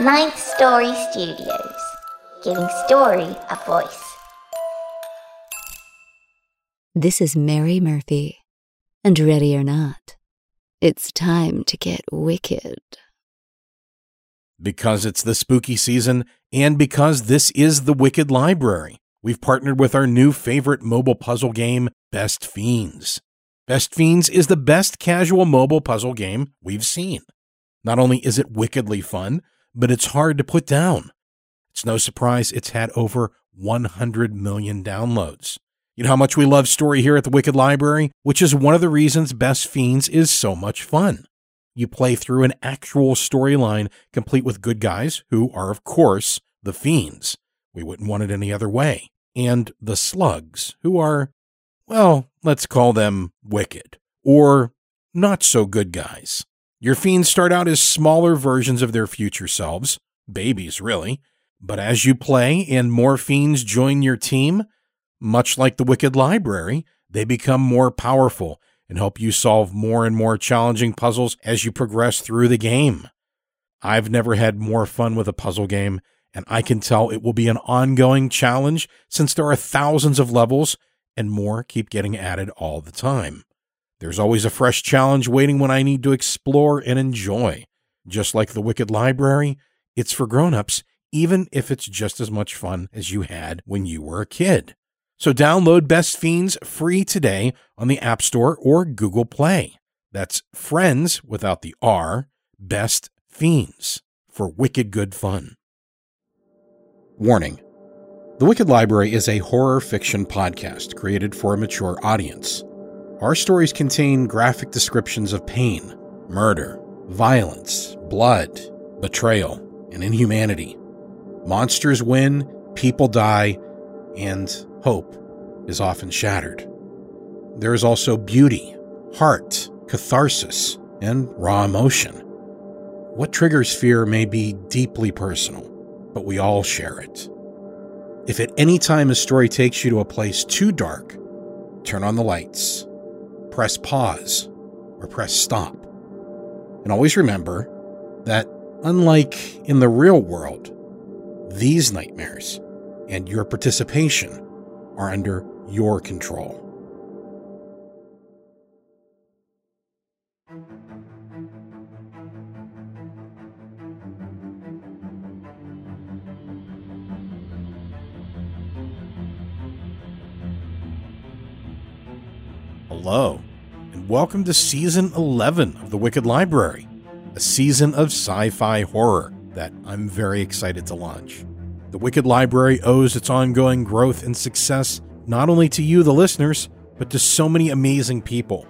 Ninth Story Studios, giving story a voice. This is Mary Murphy, and ready or not, it's time to get wicked. Because it's the spooky season, and because this is the Wicked Library, we've partnered with our new favorite mobile puzzle game, Best Fiends. Best Fiends is the best casual mobile puzzle game we've seen. Not only is it wickedly fun, but it's hard to put down. It's no surprise it's had over 100 million downloads. You know how much we love story here at the Wicked Library, which is one of the reasons Best Fiends is so much fun. You play through an actual storyline complete with good guys, who are, of course, the fiends. We wouldn't want it any other way. And the slugs, who are, well, let's call them wicked, or not so good guys. Your fiends start out as smaller versions of their future selves, babies, really. But as you play and more fiends join your team, much like the Wicked Library, they become more powerful and help you solve more and more challenging puzzles as you progress through the game. I've never had more fun with a puzzle game, and I can tell it will be an ongoing challenge since there are thousands of levels and more keep getting added all the time. There's always a fresh challenge waiting when I need to explore and enjoy. Just like the Wicked Library, it's for grown-ups, even if it's just as much fun as you had when you were a kid. So download Best Fiends free today on the App Store or Google Play. That's Friends without the R, Best Fiends for wicked good fun. Warning The Wicked Library is a horror fiction podcast created for a mature audience. Our stories contain graphic descriptions of pain, murder, violence, blood, betrayal, and inhumanity. Monsters win, people die, and hope is often shattered. There is also beauty, heart, catharsis, and raw emotion. What triggers fear may be deeply personal, but we all share it. If at any time a story takes you to a place too dark, turn on the lights, press pause, or press stop. And always remember that, unlike in the real world, these nightmares and your participation are under your control. Hello, and welcome to season 11 of The Wicked Library, a season of sci fi horror that I'm very excited to launch. The Wicked Library owes its ongoing growth and success not only to you, the listeners, but to so many amazing people.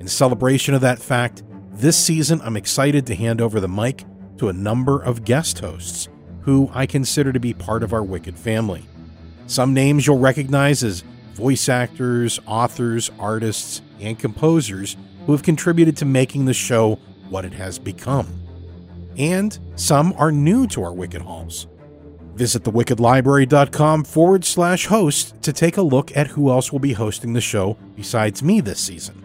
In celebration of that fact, this season I'm excited to hand over the mic to a number of guest hosts who I consider to be part of our Wicked family. Some names you'll recognize as voice actors, authors, artists, and composers who have contributed to making the show what it has become. And some are new to our Wicked Halls. Visit thewickedlibrary.com forward slash host to take a look at who else will be hosting the show besides me this season.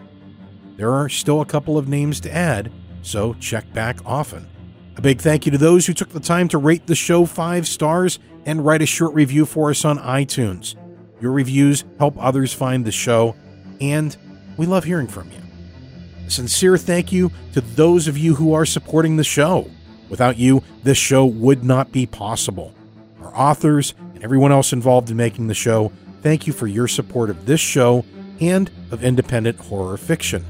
There are still a couple of names to add, so check back often. A big thank you to those who took the time to rate the show five stars and write a short review for us on iTunes. Your reviews help others find the show, and we love hearing from you. A sincere thank you to those of you who are supporting the show. Without you, this show would not be possible our authors, and everyone else involved in making the show, thank you for your support of this show and of independent horror fiction.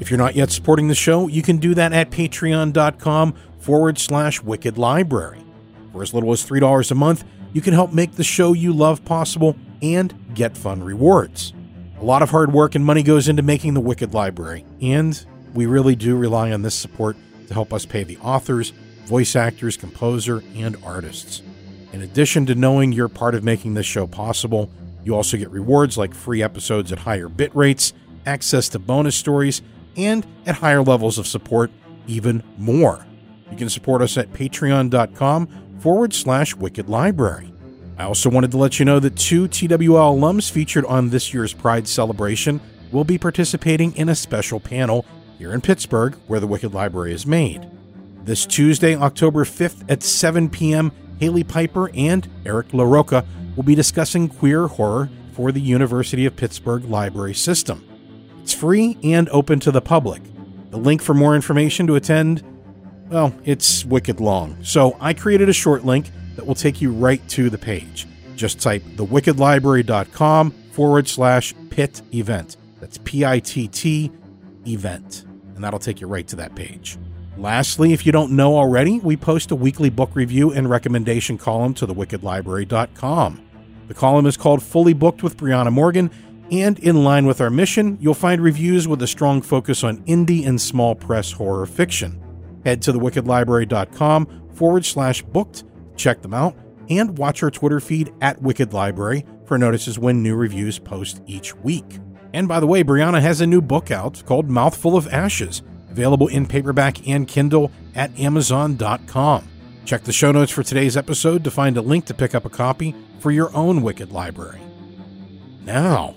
If you're not yet supporting the show, you can do that at patreon.com forward slash wicked library. For as little as $3 a month, you can help make the show you love possible and get fun rewards. A lot of hard work and money goes into making the Wicked Library, and we really do rely on this support to help us pay the authors, voice actors, composer, and artists. In addition to knowing you're part of making this show possible, you also get rewards like free episodes at higher bit rates, access to bonus stories, and at higher levels of support, even more. You can support us at patreon.com forward slash wicked library. I also wanted to let you know that two TWL alums featured on this year's Pride celebration will be participating in a special panel here in Pittsburgh where the Wicked Library is made. This Tuesday, October 5th at 7 p.m., Hailey Piper and Eric LaRocca will be discussing queer horror for the University of Pittsburgh Library System. It's free and open to the public. The link for more information to attend, well, it's wicked long. So I created a short link that will take you right to the page. Just type thewickedlibrary.com forward slash pit event. That's P I T T event. And that'll take you right to that page. Lastly, if you don't know already, we post a weekly book review and recommendation column to thewickedlibrary.com. The column is called Fully Booked with Briana Morgan, and in line with our mission, you'll find reviews with a strong focus on indie and small press horror fiction. Head to thewickedlibrary.com forward slash booked, check them out, and watch our Twitter feed at Wicked Library for notices when new reviews post each week. And by the way, Briana has a new book out called Mouthful of Ashes available in paperback and Kindle at Amazon.com. Check the show notes for today's episode to find a link to pick up a copy for your own Wicked Library. Now,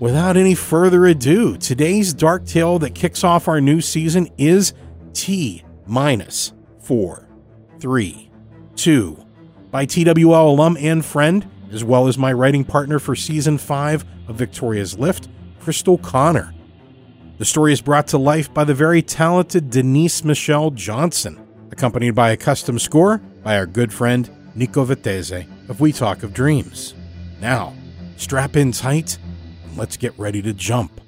without any further ado, today's dark tale that kicks off our new season is T minus four, three, two, by TWL alum and friend, as well as my writing partner for season five of Victoria's Lift, Crystal Connor. The story is brought to life by the very talented Denise Michelle Johnson, accompanied by a custom score by our good friend Nico Vettese of We Talk of Dreams. Now, strap in tight and let's get ready to jump.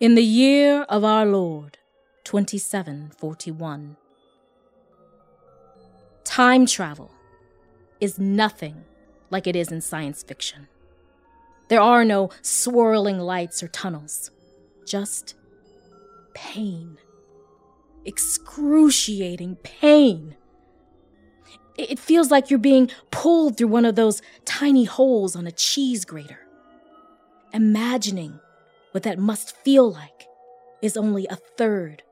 In the year of our Lord, 2741, time travel is nothing like it is in science fiction. There are no swirling lights or tunnels, just pain. Excruciating pain. It feels like you're being pulled through one of those tiny holes on a cheese grater. Imagining what that must feel like is only a third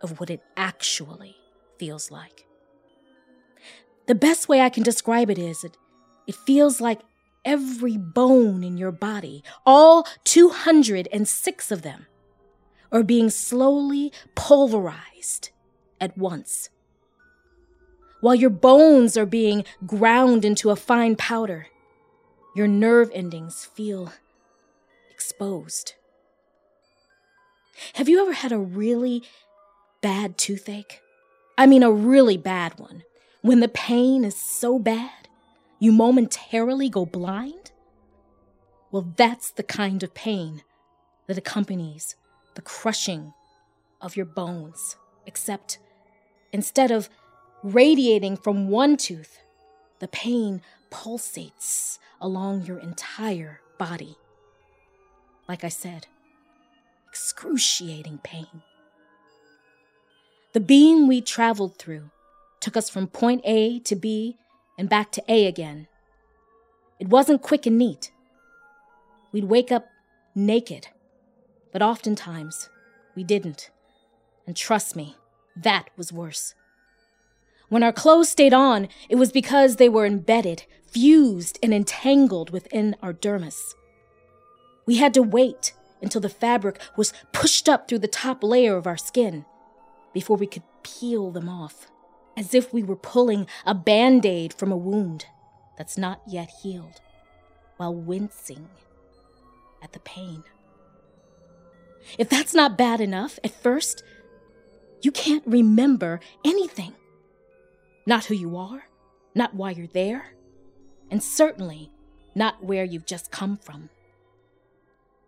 of what it actually feels like. The best way I can describe it is it, it feels like every bone in your body, all 206 of them, are being slowly pulverized at once. While your bones are being ground into a fine powder, your nerve endings feel exposed. Have you ever had a really bad toothache? I mean, a really bad one. When the pain is so bad, you momentarily go blind? Well, that's the kind of pain that accompanies the crushing of your bones, except instead of radiating from one tooth, the pain pulsates along your entire body. Like I said, excruciating pain. The beam we traveled through took us from point A to B and back to A again. It wasn't quick and neat. We'd wake up naked, but oftentimes we didn't. And trust me, that was worse. When our clothes stayed on, it was because they were embedded, fused, and entangled within our dermis. We had to wait until the fabric was pushed up through the top layer of our skin before we could peel them off, as if we were pulling a band aid from a wound that's not yet healed, while wincing at the pain. If that's not bad enough, at first, you can't remember anything. Not who you are, not why you're there, and certainly not where you've just come from.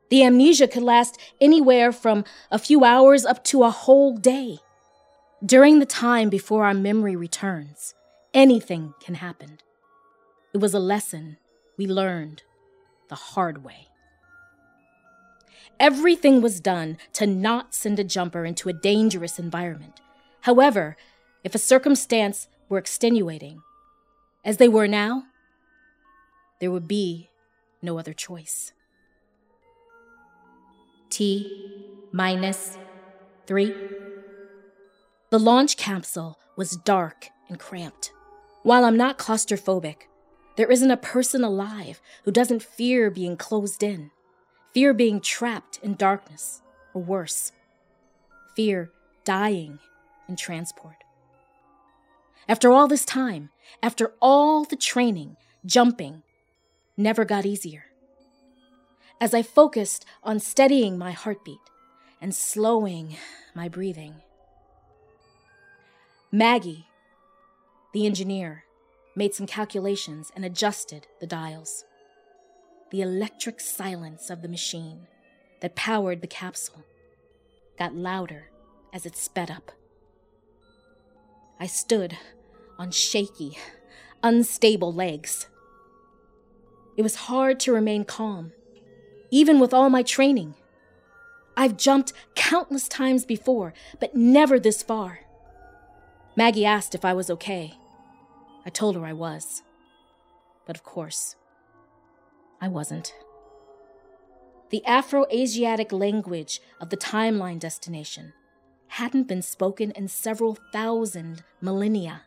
The amnesia could last anywhere from a few hours up to a whole day. During the time before our memory returns, anything can happen. It was a lesson we learned the hard way. Everything was done to not send a jumper into a dangerous environment. However, if a circumstance were extenuating, as they were now, there would be no other choice. T minus three. The launch capsule was dark and cramped. While I'm not claustrophobic, there isn't a person alive who doesn't fear being closed in, fear being trapped in darkness, or worse, fear dying in transport. After all this time, after all the training, jumping never got easier. As I focused on steadying my heartbeat and slowing my breathing, Maggie, the engineer, made some calculations and adjusted the dials. The electric silence of the machine that powered the capsule got louder as it sped up. I stood on shaky, unstable legs. It was hard to remain calm, even with all my training. I've jumped countless times before, but never this far. Maggie asked if I was okay. I told her I was. But of course, I wasn't. The Afro Asiatic language of the timeline destination hadn't been spoken in several thousand millennia.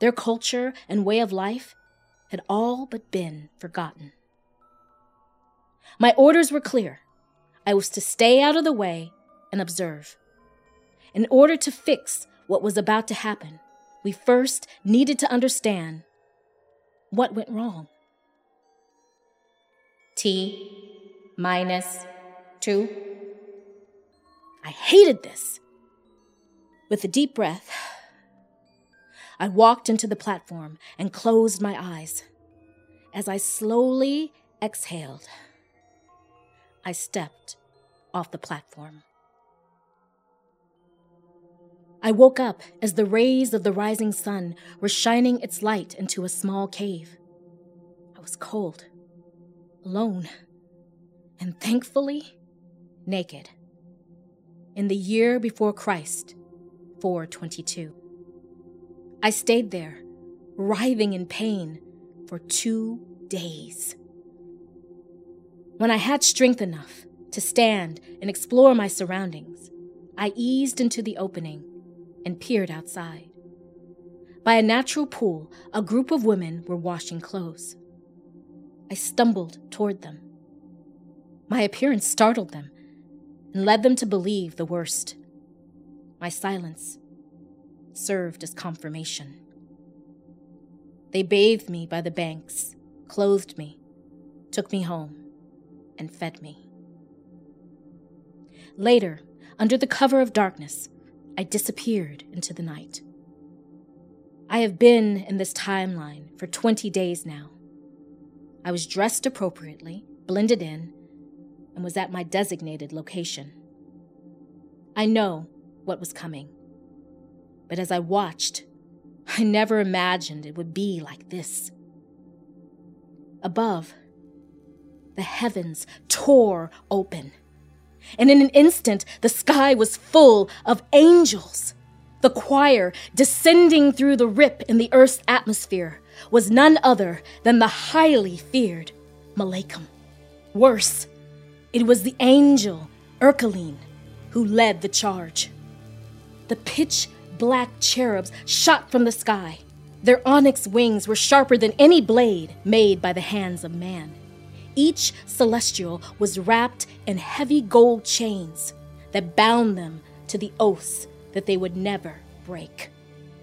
Their culture and way of life had all but been forgotten. My orders were clear. I was to stay out of the way and observe. In order to fix what was about to happen, we first needed to understand what went wrong. T minus two. I hated this. With a deep breath, I walked into the platform and closed my eyes. As I slowly exhaled, I stepped off the platform. I woke up as the rays of the rising sun were shining its light into a small cave. I was cold, alone, and thankfully naked. In the year before Christ, 422. I stayed there, writhing in pain, for two days. When I had strength enough to stand and explore my surroundings, I eased into the opening and peered outside. By a natural pool, a group of women were washing clothes. I stumbled toward them. My appearance startled them and led them to believe the worst. My silence served as confirmation. They bathed me by the banks, clothed me, took me home, and fed me. Later, under the cover of darkness, I disappeared into the night. I have been in this timeline for 20 days now. I was dressed appropriately, blended in, and was at my designated location. I know what was coming. But as I watched, I never imagined it would be like this. Above, the heavens tore open and in an instant the sky was full of angels. The choir descending through the rip in the earth's atmosphere was none other than the highly feared Malaikum. Worse, it was the angel Erkeline who led the charge. The pitch black cherubs shot from the sky. Their onyx wings were sharper than any blade made by the hands of man. Each celestial was wrapped in heavy gold chains that bound them to the oaths that they would never break.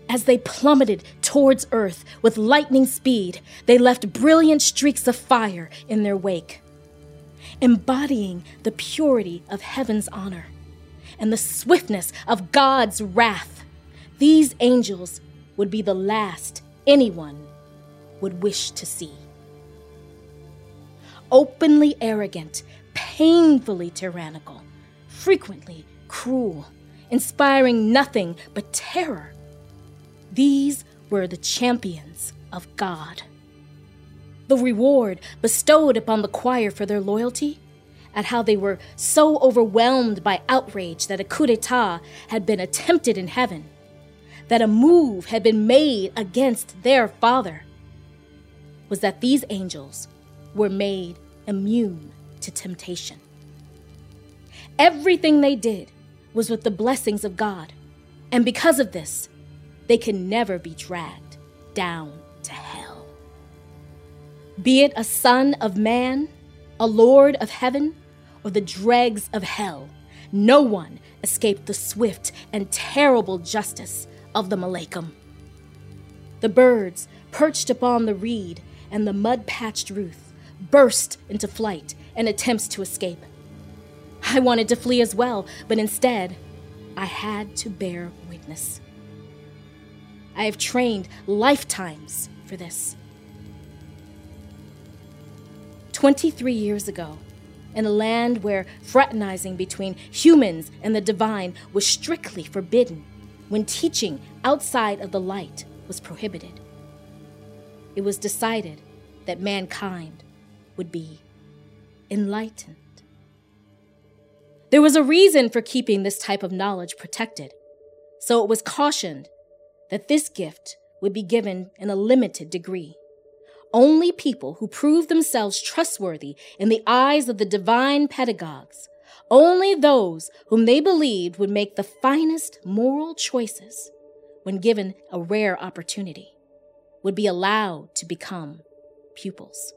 As they plummeted towards Earth with lightning speed, they left brilliant streaks of fire in their wake, embodying the purity of heaven's honor and the swiftness of God's wrath. These angels would be the last anyone would wish to see openly arrogant, painfully tyrannical, frequently cruel, inspiring nothing but terror. These were the champions of God. The reward bestowed upon the choir for their loyalty, at how they were so overwhelmed by outrage that a coup d'etat had been attempted in heaven, that a move had been made against their father, was that these angels were made immune to temptation. Everything they did was with the blessings of God, and because of this, they can never be dragged down to hell. Be it a son of man, a lord of heaven, or the dregs of hell, no one escaped the swift and terrible justice of the Malaikum. The birds perched upon the reed and the mud patched roof burst into flight and attempts to escape. I wanted to flee as well, but instead, I had to bear witness. I have trained lifetimes for this. 23 years ago, in a land where fraternizing between humans and the divine was strictly forbidden, when teaching outside of the light was prohibited, it was decided that mankind would be enlightened. There was a reason for keeping this type of knowledge protected, so it was cautioned that this gift would be given in a limited degree. Only people who proved themselves trustworthy in the eyes of the divine pedagogues, only those whom they believed would make the finest moral choices when given a rare opportunity, would be allowed to become pupils.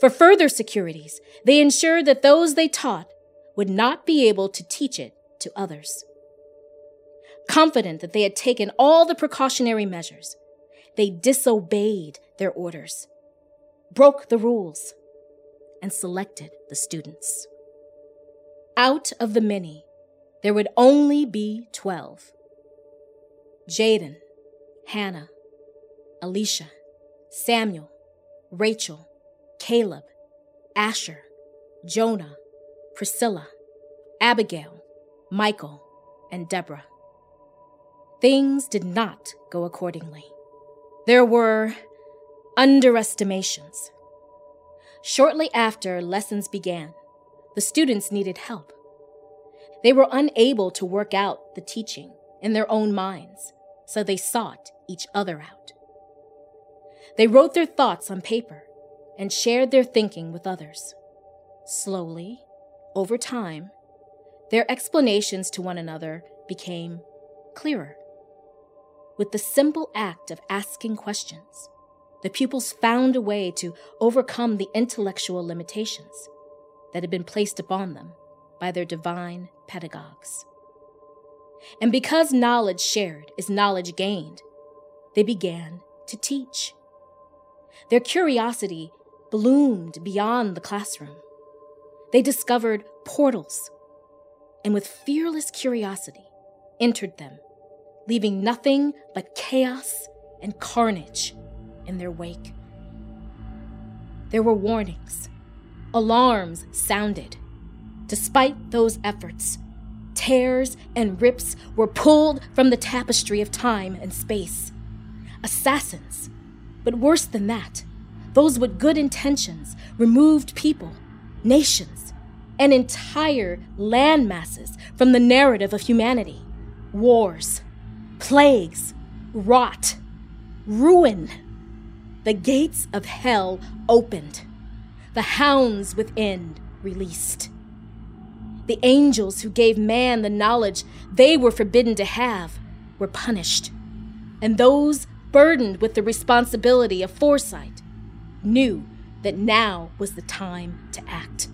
For further securities, they ensured that those they taught would not be able to teach it to others. Confident that they had taken all the precautionary measures, they disobeyed their orders, broke the rules, and selected the students. Out of the many, there would only be 12. Jaden, Hannah, Alicia, Samuel, Rachel, Caleb, Asher, Jonah, Priscilla, Abigail, Michael, and Deborah. Things did not go accordingly. There were underestimations. Shortly after lessons began, the students needed help. They were unable to work out the teaching in their own minds, so they sought each other out. They wrote their thoughts on paper and shared their thinking with others. Slowly, over time, their explanations to one another became clearer. With the simple act of asking questions, the pupils found a way to overcome the intellectual limitations that had been placed upon them by their divine pedagogues. And because knowledge shared is knowledge gained, they began to teach. Their curiosity bloomed beyond the classroom. They discovered portals and, with fearless curiosity, entered them, leaving nothing but chaos and carnage in their wake. There were warnings, alarms sounded. Despite those efforts, tears and rips were pulled from the tapestry of time and space. Assassins, but worse than that, those with good intentions removed people, nations, and entire land masses from the narrative of humanity. Wars, plagues, rot, ruin. The gates of hell opened, the hounds within released. The angels who gave man the knowledge they were forbidden to have were punished, and those burdened with the responsibility of foresight knew that now was the time to act.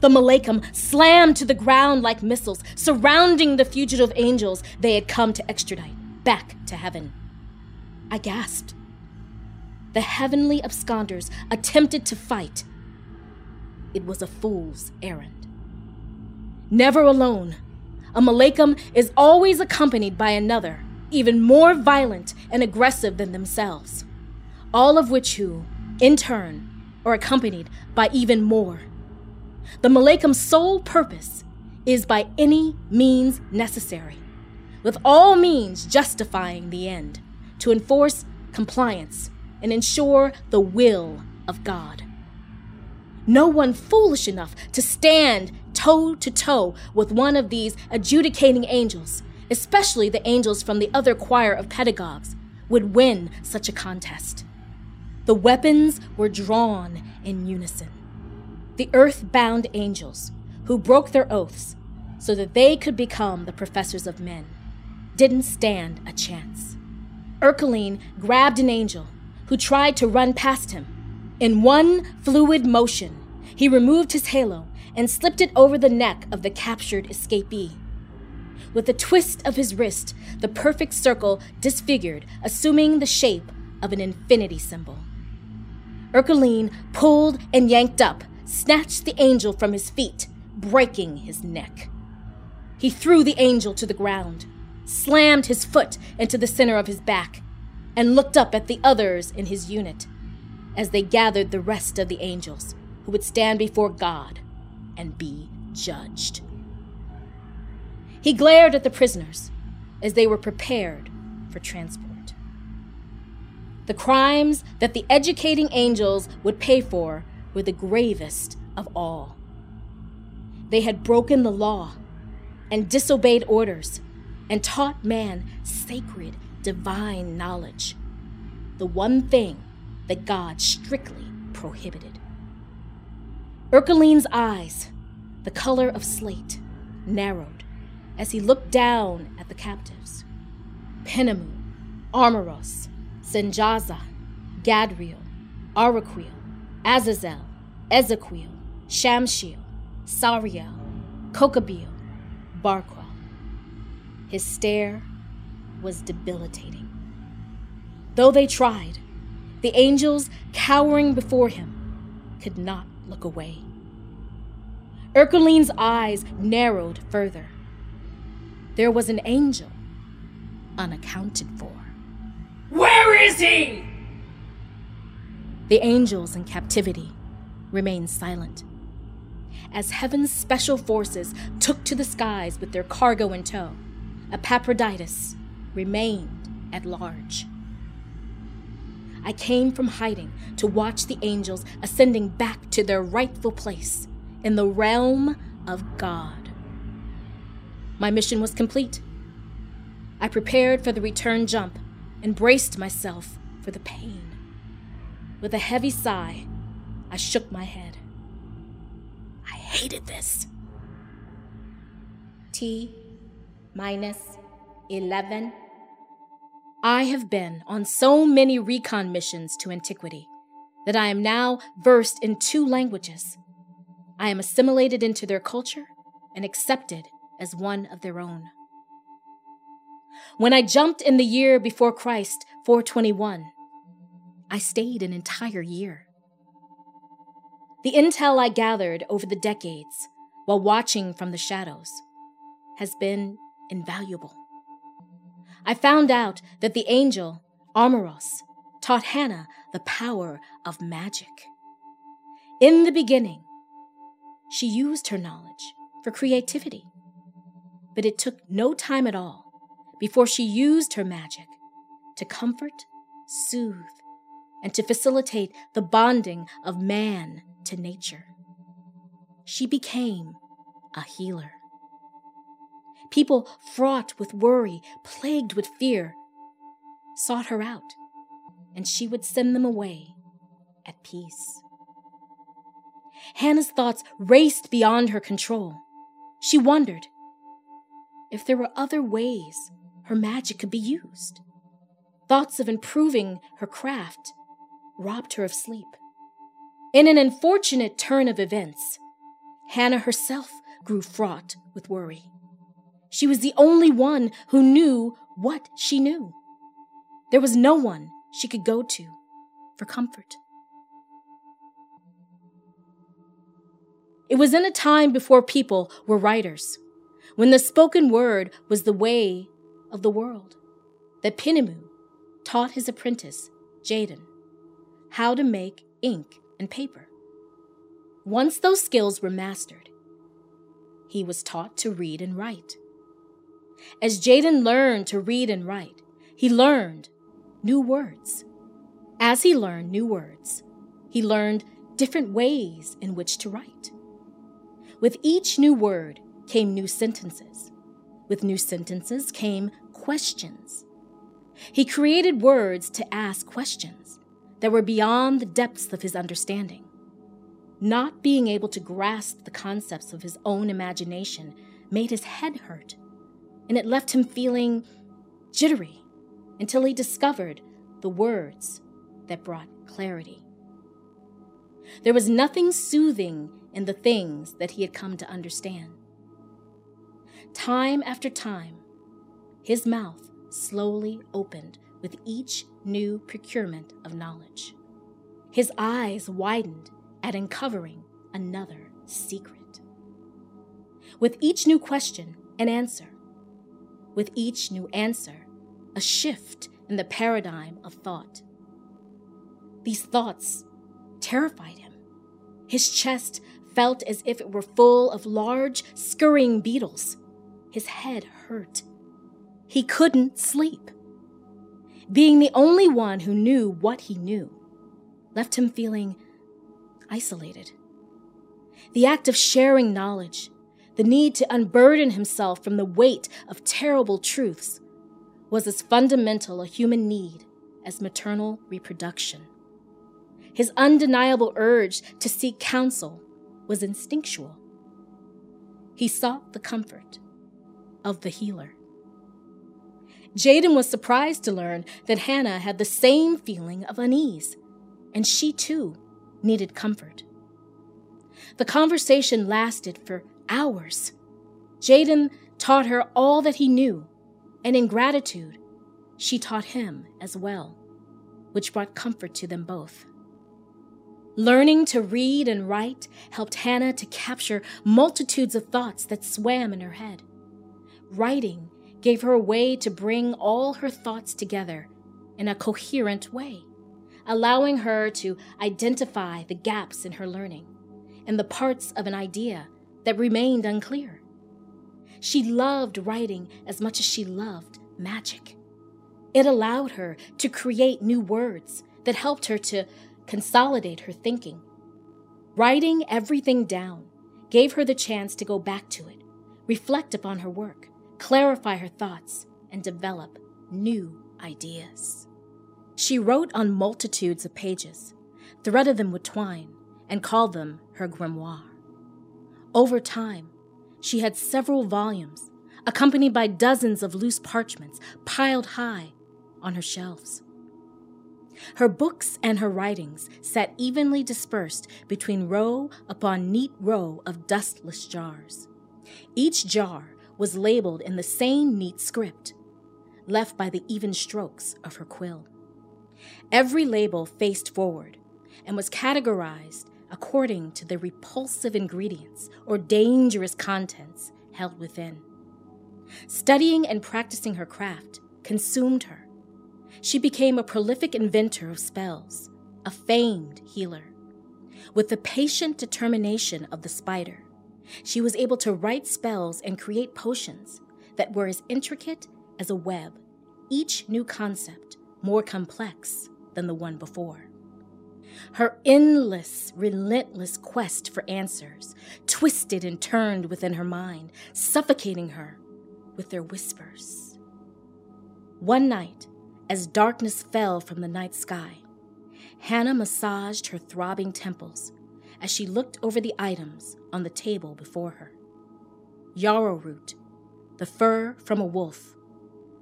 The Malaikum slammed to the ground like missiles, surrounding the fugitive angels they had come to extradite back to heaven. I gasped. The heavenly absconders attempted to fight. It was a fool's errand. Never alone, a Malaikum is always accompanied by another, even more violent and aggressive than themselves, all of which who, in turn, are accompanied by even more The Malaikum's sole purpose is by any means necessary, with all means justifying the end, to enforce compliance and ensure the will of God. No one foolish enough to stand toe to toe with one of these adjudicating angels, especially the angels from the other choir of pedagogues, would win such a contest. The weapons were drawn in unison. The earth bound angels, who broke their oaths so that they could become the professors of men, didn't stand a chance. Erkeline grabbed an angel who tried to run past him. In one fluid motion, he removed his halo and slipped it over the neck of the captured escapee. With a twist of his wrist, the perfect circle disfigured, assuming the shape of an infinity symbol. Erkeline pulled and yanked up, snatched the angel from his feet, breaking his neck. He threw the angel to the ground, slammed his foot into the center of his back, and looked up at the others in his unit as they gathered the rest of the angels who would stand before God and be judged. He glared at the prisoners as they were prepared for transport. The crimes that the educating angels would pay for were the gravest of all. They had broken the law and disobeyed orders and taught man sacred divine knowledge, the one thing that God strictly prohibited. Erkeline's eyes, the color of slate, narrowed as he looked down at the captives. Penimu, Armoros, Senjaza, Gadriel, Araquil, Azazel, Ezequiel, Shamshiel, Sariel, Kokabiel, Barquel. His stare was debilitating. Though they tried, the angels cowering before him could not look away. Erkeline's eyes narrowed further. There was an angel unaccounted for. Where is he? The angels in captivity remained silent. As heaven's special forces took to the skies with their cargo in tow, Epaphroditus remained at large. I came from hiding to watch the angels ascending back to their rightful place in the realm of God. My mission was complete. I prepared for the return jump and braced myself for the pain. With a heavy sigh, I shook my head. I hated this. T minus 11. I have been on so many recon missions to antiquity that I am now versed in two languages. I am assimilated into their culture and accepted as one of their own. When I jumped in the year before Christ, 421, I stayed an entire year. The intel I gathered over the decades while watching from the shadows has been invaluable. I found out that the angel, Armoros, taught Hannah the power of magic. In the beginning, she used her knowledge for creativity, but it took no time at all before she used her magic to comfort, soothe, and to facilitate the bonding of man to nature. She became a healer. People fraught with worry, plagued with fear, sought her out, and she would send them away at peace. Hannah's thoughts raced beyond her control. She wondered if there were other ways her magic could be used. Thoughts of improving her craft robbed her of sleep. In an unfortunate turn of events, Hannah herself grew fraught with worry. She was the only one who knew what she knew. There was no one she could go to for comfort. It was in a time before people were writers, when the spoken word was the way of the world, that Penimu taught his apprentice, Jaden, how to make ink and paper. Once those skills were mastered, he was taught to read and write. As Jaden learned to read and write, he learned new words. As he learned new words, he learned different ways in which to write. With each new word came new sentences. With new sentences came questions. He created words to ask questions that were beyond the depths of his understanding. Not being able to grasp the concepts of his own imagination made his head hurt, and it left him feeling jittery until he discovered the words that brought clarity. There was nothing soothing in the things that he had come to understand. Time after time, his mouth slowly opened with each new procurement of knowledge. His eyes widened at uncovering another secret. With each new question, an answer. With each new answer, a shift in the paradigm of thought. These thoughts terrified him. His chest felt as if it were full of large, scurrying beetles. His head hurt. He couldn't sleep. Being the only one who knew what he knew left him feeling isolated. The act of sharing knowledge, the need to unburden himself from the weight of terrible truths, was as fundamental a human need as maternal reproduction. His undeniable urge to seek counsel was instinctual. He sought the comfort of the healer. Jaden was surprised to learn that Hannah had the same feeling of unease, and she too needed comfort. The conversation lasted for hours. Jaden taught her all that he knew, and in gratitude, she taught him as well, which brought comfort to them both. Learning to read and write helped Hannah to capture multitudes of thoughts that swam in her head. Writing gave her a way to bring all her thoughts together in a coherent way, allowing her to identify the gaps in her learning and the parts of an idea that remained unclear. She loved writing as much as she loved magic. It allowed her to create new words that helped her to consolidate her thinking. Writing everything down gave her the chance to go back to it, reflect upon her work, clarify her thoughts, and develop new ideas. She wrote on multitudes of pages, threaded them with twine, and called them her grimoire. Over time, she had several volumes, accompanied by dozens of loose parchments piled high on her shelves. Her books and her writings sat evenly dispersed between row upon neat row of dustless jars. Each jar was labeled in the same neat script, left by the even strokes of her quill. Every label faced forward and was categorized according to the repulsive ingredients or dangerous contents held within. Studying and practicing her craft consumed her. She became a prolific inventor of spells, a famed healer. With the patient determination of the spider, she was able to write spells and create potions that were as intricate as a web, each new concept more complex than the one before. Her endless, relentless quest for answers twisted and turned within her mind, suffocating her with their whispers. One night, as darkness fell from the night sky, Hannah massaged her throbbing temples as she looked over the items on the table before her yarrow root, the fur from a wolf,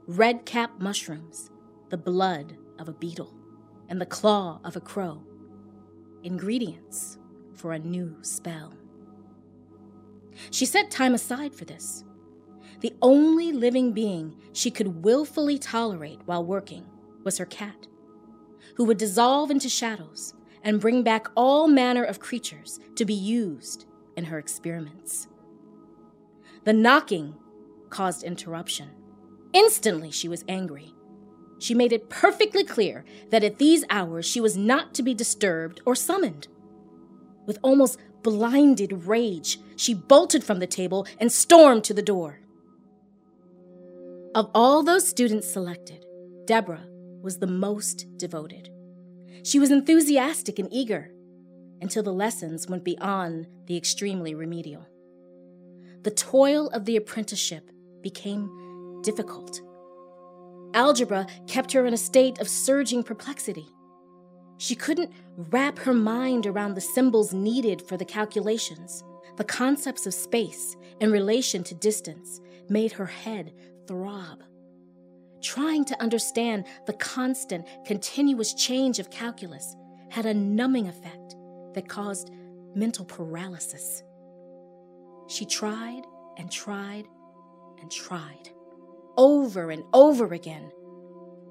red cap mushrooms, the blood of a beetle, and the claw of a crow. Ingredients for a new spell. She set time aside for this. The only living being she could willfully tolerate while working was her cat, who would dissolve into shadows and bring back all manner of creatures to be used in her experiments. The knocking caused interruption. Instantly, she was angry. She made it perfectly clear that at these hours she was not to be disturbed or summoned. With almost blinded rage, she bolted from the table and stormed to the door. Of all those students selected, Deborah was the most devoted. She was enthusiastic and eager until the lessons went beyond the extremely remedial. The toil of the apprenticeship became difficult. Algebra kept her in a state of surging perplexity. She couldn't wrap her mind around the symbols needed for the calculations. The concepts of space in relation to distance made her head throb. Trying to understand the constant, continuous change of calculus had a numbing effect that caused mental paralysis. She tried and tried and tried over and over again,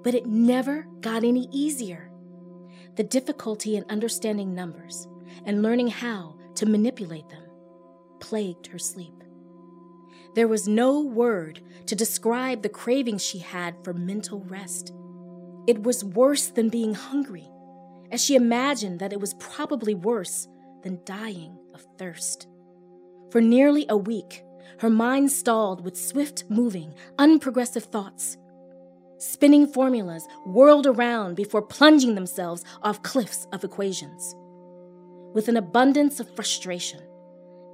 but it never got any easier. The difficulty in understanding numbers and learning how to manipulate them plagued her sleep. There was no word to describe the cravings she had for mental rest. It was worse than being hungry, as she imagined that it was probably worse than dying of thirst. For nearly a week, her mind stalled with swift moving, unprogressive thoughts. Spinning formulas whirled around before plunging themselves off cliffs of equations. With an abundance of frustration,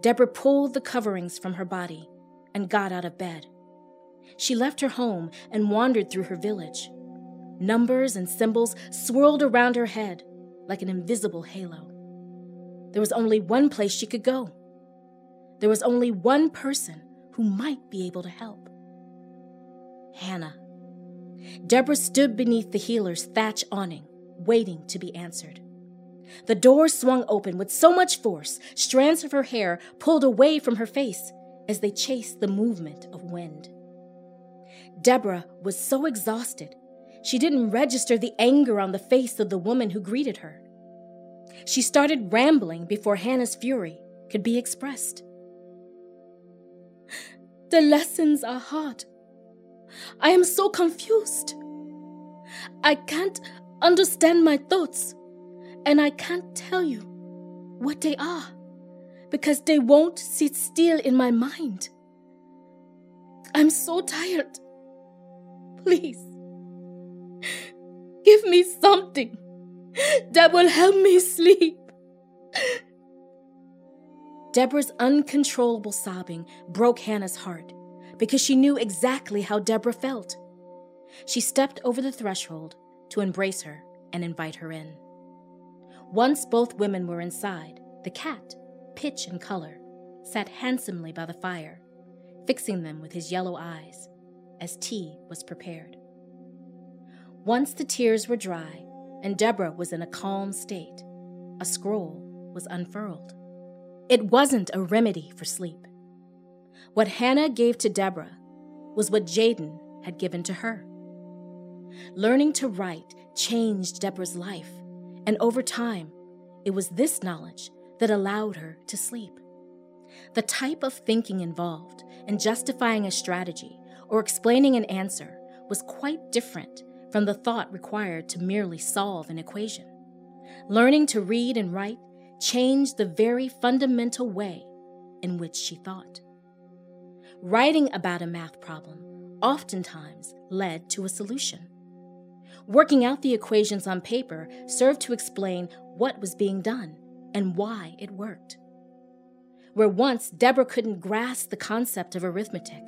Deborah pulled the coverings from her body and got out of bed. She left her home and wandered through her village. Numbers and symbols swirled around her head like an invisible halo. There was only one place she could go. There was only one person who might be able to help Hannah. Deborah stood beneath the healer's thatch awning, waiting to be answered. The door swung open with so much force, strands of her hair pulled away from her face as they chased the movement of wind. Deborah was so exhausted, she didn't register the anger on the face of the woman who greeted her. She started rambling before Hannah's fury could be expressed. The lessons are hard. I am so confused. I can't understand my thoughts, and I can't tell you what they are because they won't sit still in my mind. I'm so tired. Please, give me something that will help me sleep. Deborah's uncontrollable sobbing broke Hannah's heart because she knew exactly how Deborah felt. She stepped over the threshold to embrace her and invite her in. Once both women were inside, the cat, pitch and color, sat handsomely by the fire, fixing them with his yellow eyes as tea was prepared. Once the tears were dry and Deborah was in a calm state, a scroll was unfurled. It wasn't a remedy for sleep. What Hannah gave to Deborah was what Jaden had given to her. Learning to write changed Deborah's life, and over time, it was this knowledge that allowed her to sleep. The type of thinking involved in justifying a strategy or explaining an answer was quite different from the thought required to merely solve an equation. Learning to read and write changed the very fundamental way in which she thought. Writing about a math problem oftentimes led to a solution. Working out the equations on paper served to explain what was being done and why it worked. Where once Deborah couldn't grasp the concept of arithmetic,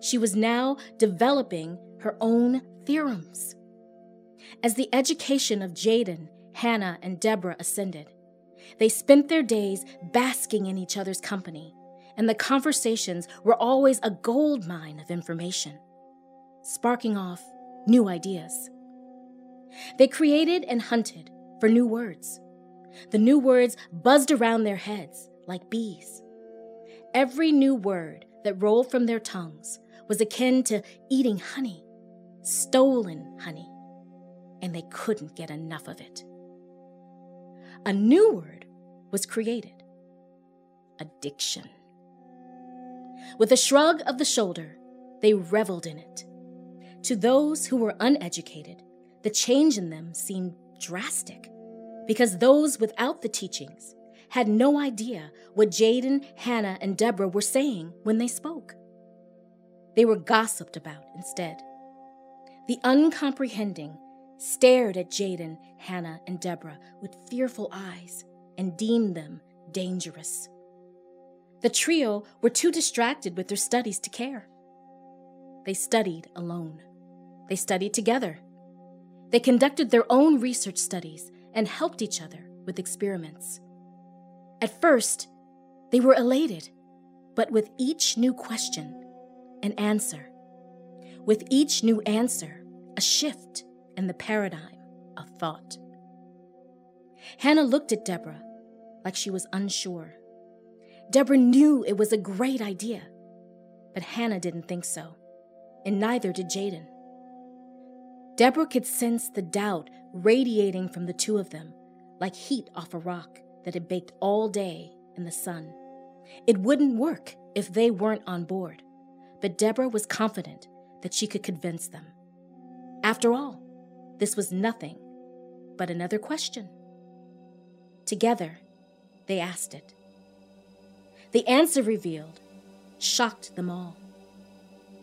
she was now developing her own theorems. As the education of Jaden, Hannah, and Deborah ascended, they spent their days basking in each other's company, and the conversations were always a gold mine of information, sparking off new ideas. They created and hunted for new words. The new words buzzed around their heads like bees. Every new word that rolled from their tongues was akin to eating honey, stolen honey, and they couldn't get enough of it. A new word was created addiction. With a shrug of the shoulder, they reveled in it. To those who were uneducated, the change in them seemed drastic because those without the teachings had no idea what Jaden, Hannah, and Deborah were saying when they spoke. They were gossiped about instead. The uncomprehending stared at Jaden, Hannah, and Deborah with fearful eyes and deemed them dangerous. The trio were too distracted with their studies to care. They studied alone. They studied together. They conducted their own research studies and helped each other with experiments. At first, they were elated, but with each new question, an answer. With each new answer, a shift in the paradigm of thought. Hannah looked at Deborah like she was unsure. Deborah knew it was a great idea, but Hannah didn't think so, and neither did Jaden. Deborah could sense the doubt radiating from the two of them, like heat off a rock that had baked all day in the sun. It wouldn't work if they weren't on board, but Deborah was confident that she could convince them. After all, this was nothing but another question. Together, they asked it. The answer revealed shocked them all.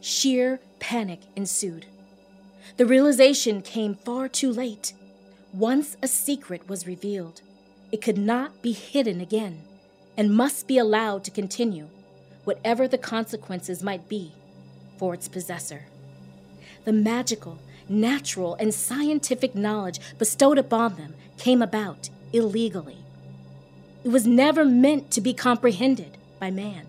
Sheer panic ensued. The realization came far too late. Once a secret was revealed, it could not be hidden again and must be allowed to continue, whatever the consequences might be for its possessor. The magical, natural, and scientific knowledge bestowed upon them came about illegally. It was never meant to be comprehended by man.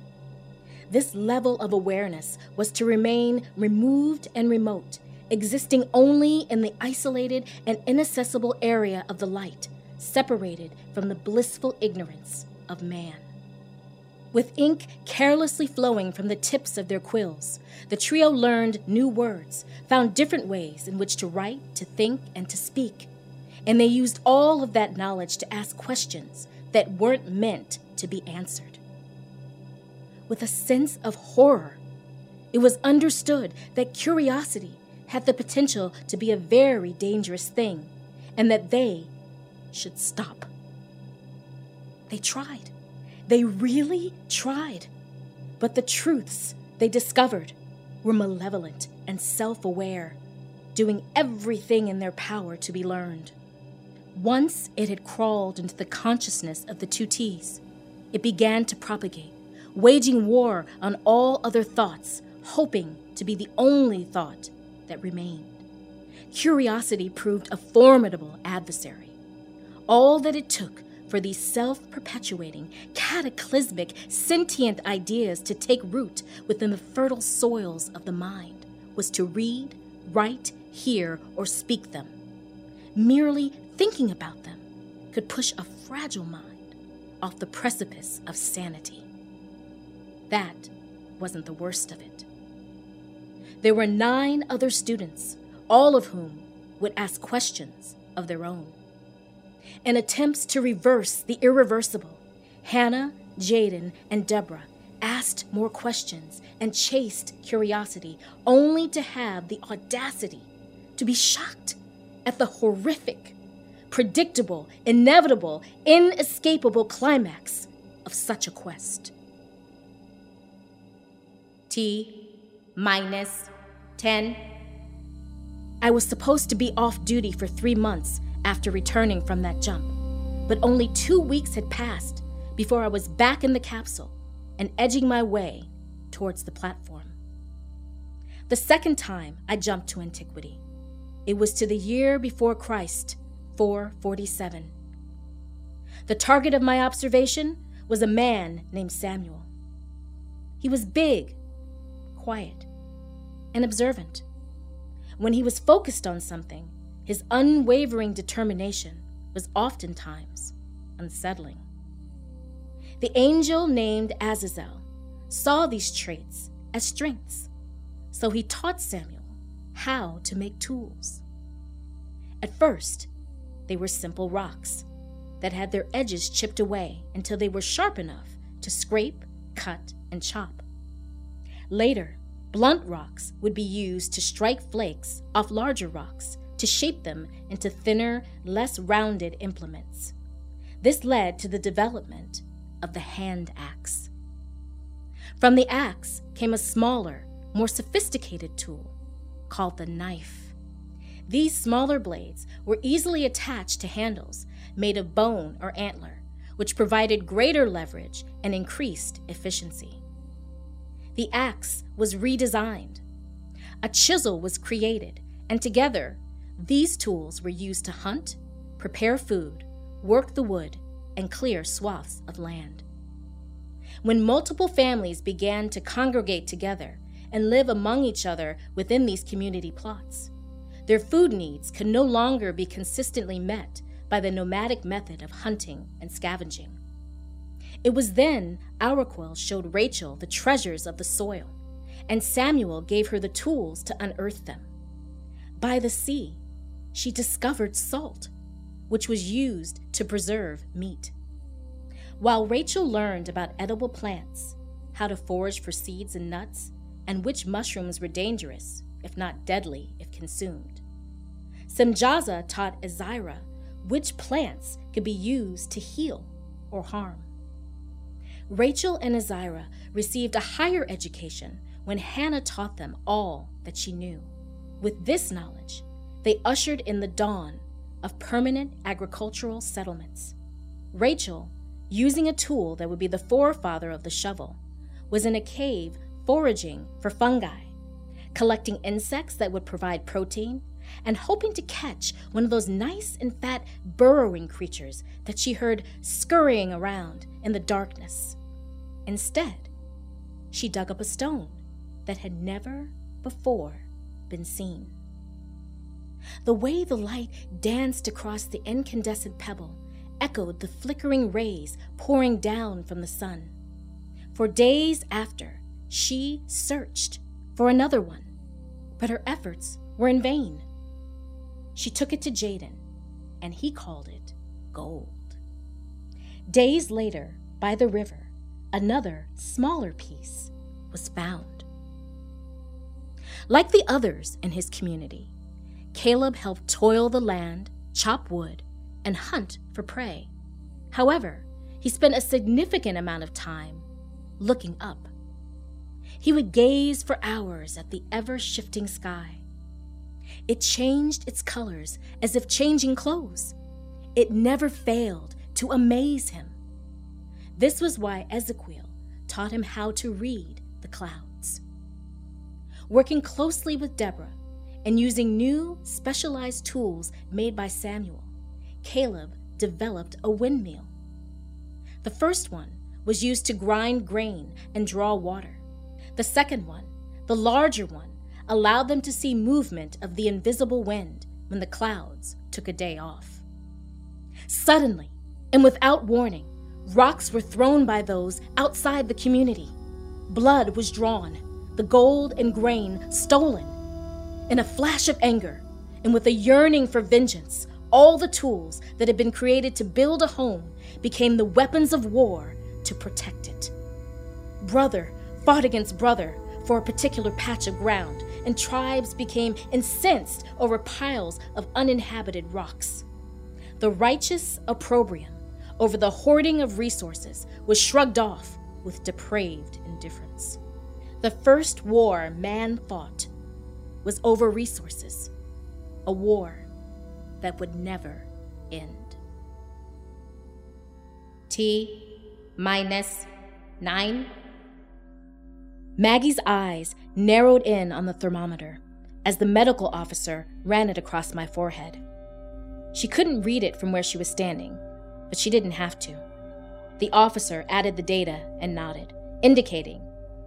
This level of awareness was to remain removed and remote, existing only in the isolated and inaccessible area of the light, separated from the blissful ignorance of man. With ink carelessly flowing from the tips of their quills, the trio learned new words, found different ways in which to write, to think, and to speak. And they used all of that knowledge to ask questions that weren't meant to be answered. With a sense of horror, it was understood that curiosity had the potential to be a very dangerous thing and that they should stop. They tried. They really tried. But the truths they discovered were malevolent and self aware, doing everything in their power to be learned. Once it had crawled into the consciousness of the two T's, it began to propagate, waging war on all other thoughts, hoping to be the only thought that remained. Curiosity proved a formidable adversary. All that it took for these self perpetuating, cataclysmic, sentient ideas to take root within the fertile soils of the mind was to read, write, hear, or speak them. Merely thinking about them could push a fragile mind off the precipice of sanity. That wasn't the worst of it. There were nine other students, all of whom would ask questions of their own. In attempts to reverse the irreversible, Hannah, Jaden, and Deborah asked more questions and chased curiosity, only to have the audacity to be shocked at the horrific, predictable, inevitable, inescapable climax of such a quest. T minus 10. I was supposed to be off duty for three months after returning from that jump, but only two weeks had passed before I was back in the capsule and edging my way towards the platform. The second time I jumped to antiquity, it was to the year before Christ, 447. The target of my observation was a man named Samuel. He was big, quiet, and observant. When he was focused on something, his unwavering determination was oftentimes unsettling. The angel named Azazel saw these traits as strengths, so he taught Samuel how to make tools. At first, they were simple rocks that had their edges chipped away until they were sharp enough to scrape, cut, and chop. Later, blunt rocks would be used to strike flakes off larger rocks to shape them into thinner, less rounded implements. This led to the development of the hand axe. From the axe came a smaller, more sophisticated tool called the knife. These smaller blades were easily attached to handles made of bone or antler, which provided greater leverage and increased efficiency. The axe was redesigned. A chisel was created, and together, these tools were used to hunt, prepare food, work the wood, and clear swaths of land. When multiple families began to congregate together and live among each other within these community plots, their food needs could no longer be consistently met by the nomadic method of hunting and scavenging. It was then Auraquil showed Rachel the treasures of the soil, and Samuel gave her the tools to unearth them. By the sea, she discovered salt, which was used to preserve meat. While Rachel learned about edible plants, how to forage for seeds and nuts, and which mushrooms were dangerous, if not deadly, if consumed, Semjaza taught Azira which plants could be used to heal or harm. Rachel and Azira received a higher education when Hannah taught them all that she knew. With this knowledge, they ushered in the dawn of permanent agricultural settlements. Rachel, using a tool that would be the forefather of the shovel, was in a cave foraging for fungi, collecting insects that would provide protein, and hoping to catch one of those nice and fat burrowing creatures that she heard scurrying around in the darkness. Instead, she dug up a stone that had never before been seen. The way the light danced across the incandescent pebble echoed the flickering rays pouring down from the sun. For days after, she searched for another one, but her efforts were in vain. She took it to Jaden, and he called it gold. Days later, by the river, another, smaller piece was found. Like the others in his community, Caleb helped toil the land, chop wood, and hunt for prey. However, he spent a significant amount of time looking up. He would gaze for hours at the ever shifting sky. It changed its colors as if changing clothes. It never failed to amaze him. This was why Ezekiel taught him how to read the clouds. Working closely with Deborah, and using new, specialized tools made by Samuel, Caleb developed a windmill. The first one was used to grind grain and draw water. The second one, the larger one, allowed them to see movement of the invisible wind when the clouds took a day off. Suddenly, and without warning, rocks were thrown by those outside the community. Blood was drawn, the gold and grain stolen, in a flash of anger, and with a yearning for vengeance, all the tools that had been created to build a home became the weapons of war to protect it. Brother fought against brother for a particular patch of ground, and tribes became incensed over piles of uninhabited rocks. The righteous opprobrium over the hoarding of resources was shrugged off with depraved indifference. The first war man fought was over resources, a war that would never end. T minus nine. Maggie's eyes narrowed in on the thermometer as the medical officer ran it across my forehead. She couldn't read it from where she was standing, but she didn't have to. The officer added the data and nodded, indicating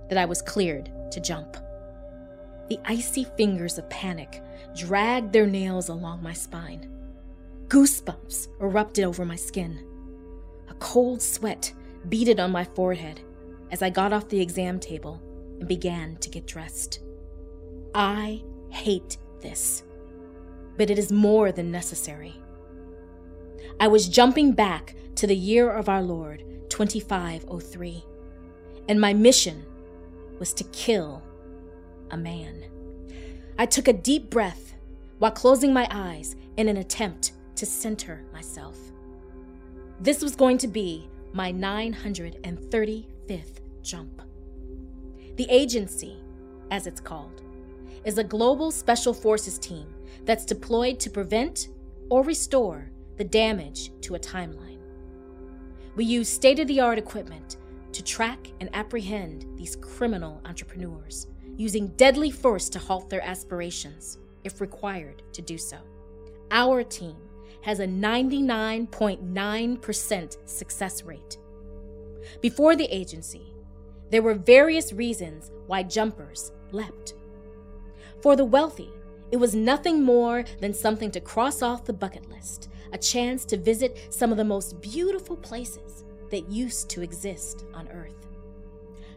that I was cleared to jump. The icy fingers of panic dragged their nails along my spine. Goosebumps erupted over my skin. A cold sweat beaded on my forehead as I got off the exam table and began to get dressed. I hate this, but it is more than necessary. I was jumping back to the year of our Lord, 2503, and my mission was to kill a man. I took a deep breath while closing my eyes in an attempt to center myself. This was going to be my 935th jump. The agency, as it's called, is a global special forces team that's deployed to prevent or restore the damage to a timeline. We use state of the art equipment to track and apprehend these criminal entrepreneurs, using deadly force to halt their aspirations, if required to do so. Our team has a 99.9% success rate. Before the agency, there were various reasons why jumpers leapt. For the wealthy, it was nothing more than something to cross off the bucket list, a chance to visit some of the most beautiful places that used to exist on Earth.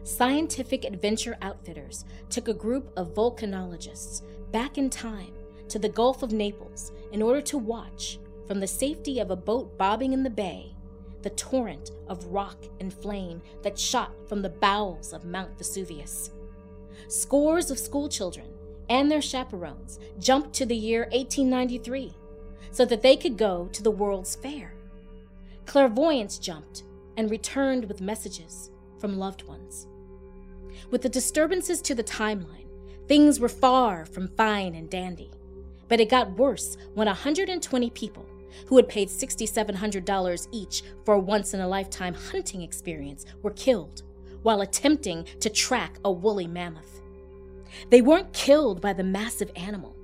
Scientific adventure outfitters took a group of volcanologists back in time to the Gulf of Naples in order to watch, from the safety of a boat bobbing in the bay, the torrent of rock and flame that shot from the bowels of Mount Vesuvius. Scores of schoolchildren and their chaperones jumped to the year 1893 so that they could go to the World's Fair. Clairvoyants jumped and returned with messages from loved ones. With the disturbances to the timeline, things were far from fine and dandy. But it got worse when 120 people, who had paid $6,700 each for a once in a lifetime hunting experience, were killed while attempting to track a woolly mammoth. They weren't killed by the massive animal,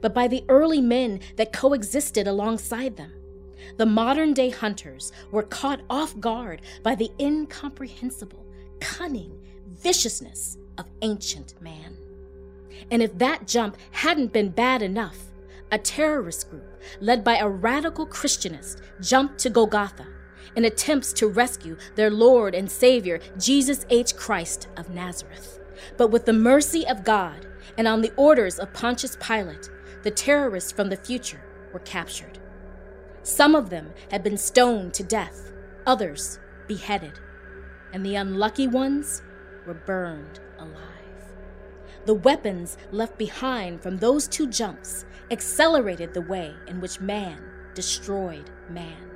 but by the early men that coexisted alongside them. The modern day hunters were caught off guard by the incomprehensible, cunning viciousness of ancient man. And if that jump hadn't been bad enough, a terrorist group led by a radical Christianist jumped to Golgotha in attempts to rescue their Lord and Savior, Jesus H. Christ of Nazareth. But with the mercy of God and on the orders of Pontius Pilate, the terrorists from the future were captured. Some of them had been stoned to death, others beheaded, and the unlucky ones were burned alive. The weapons left behind from those two jumps accelerated the way in which man destroyed man.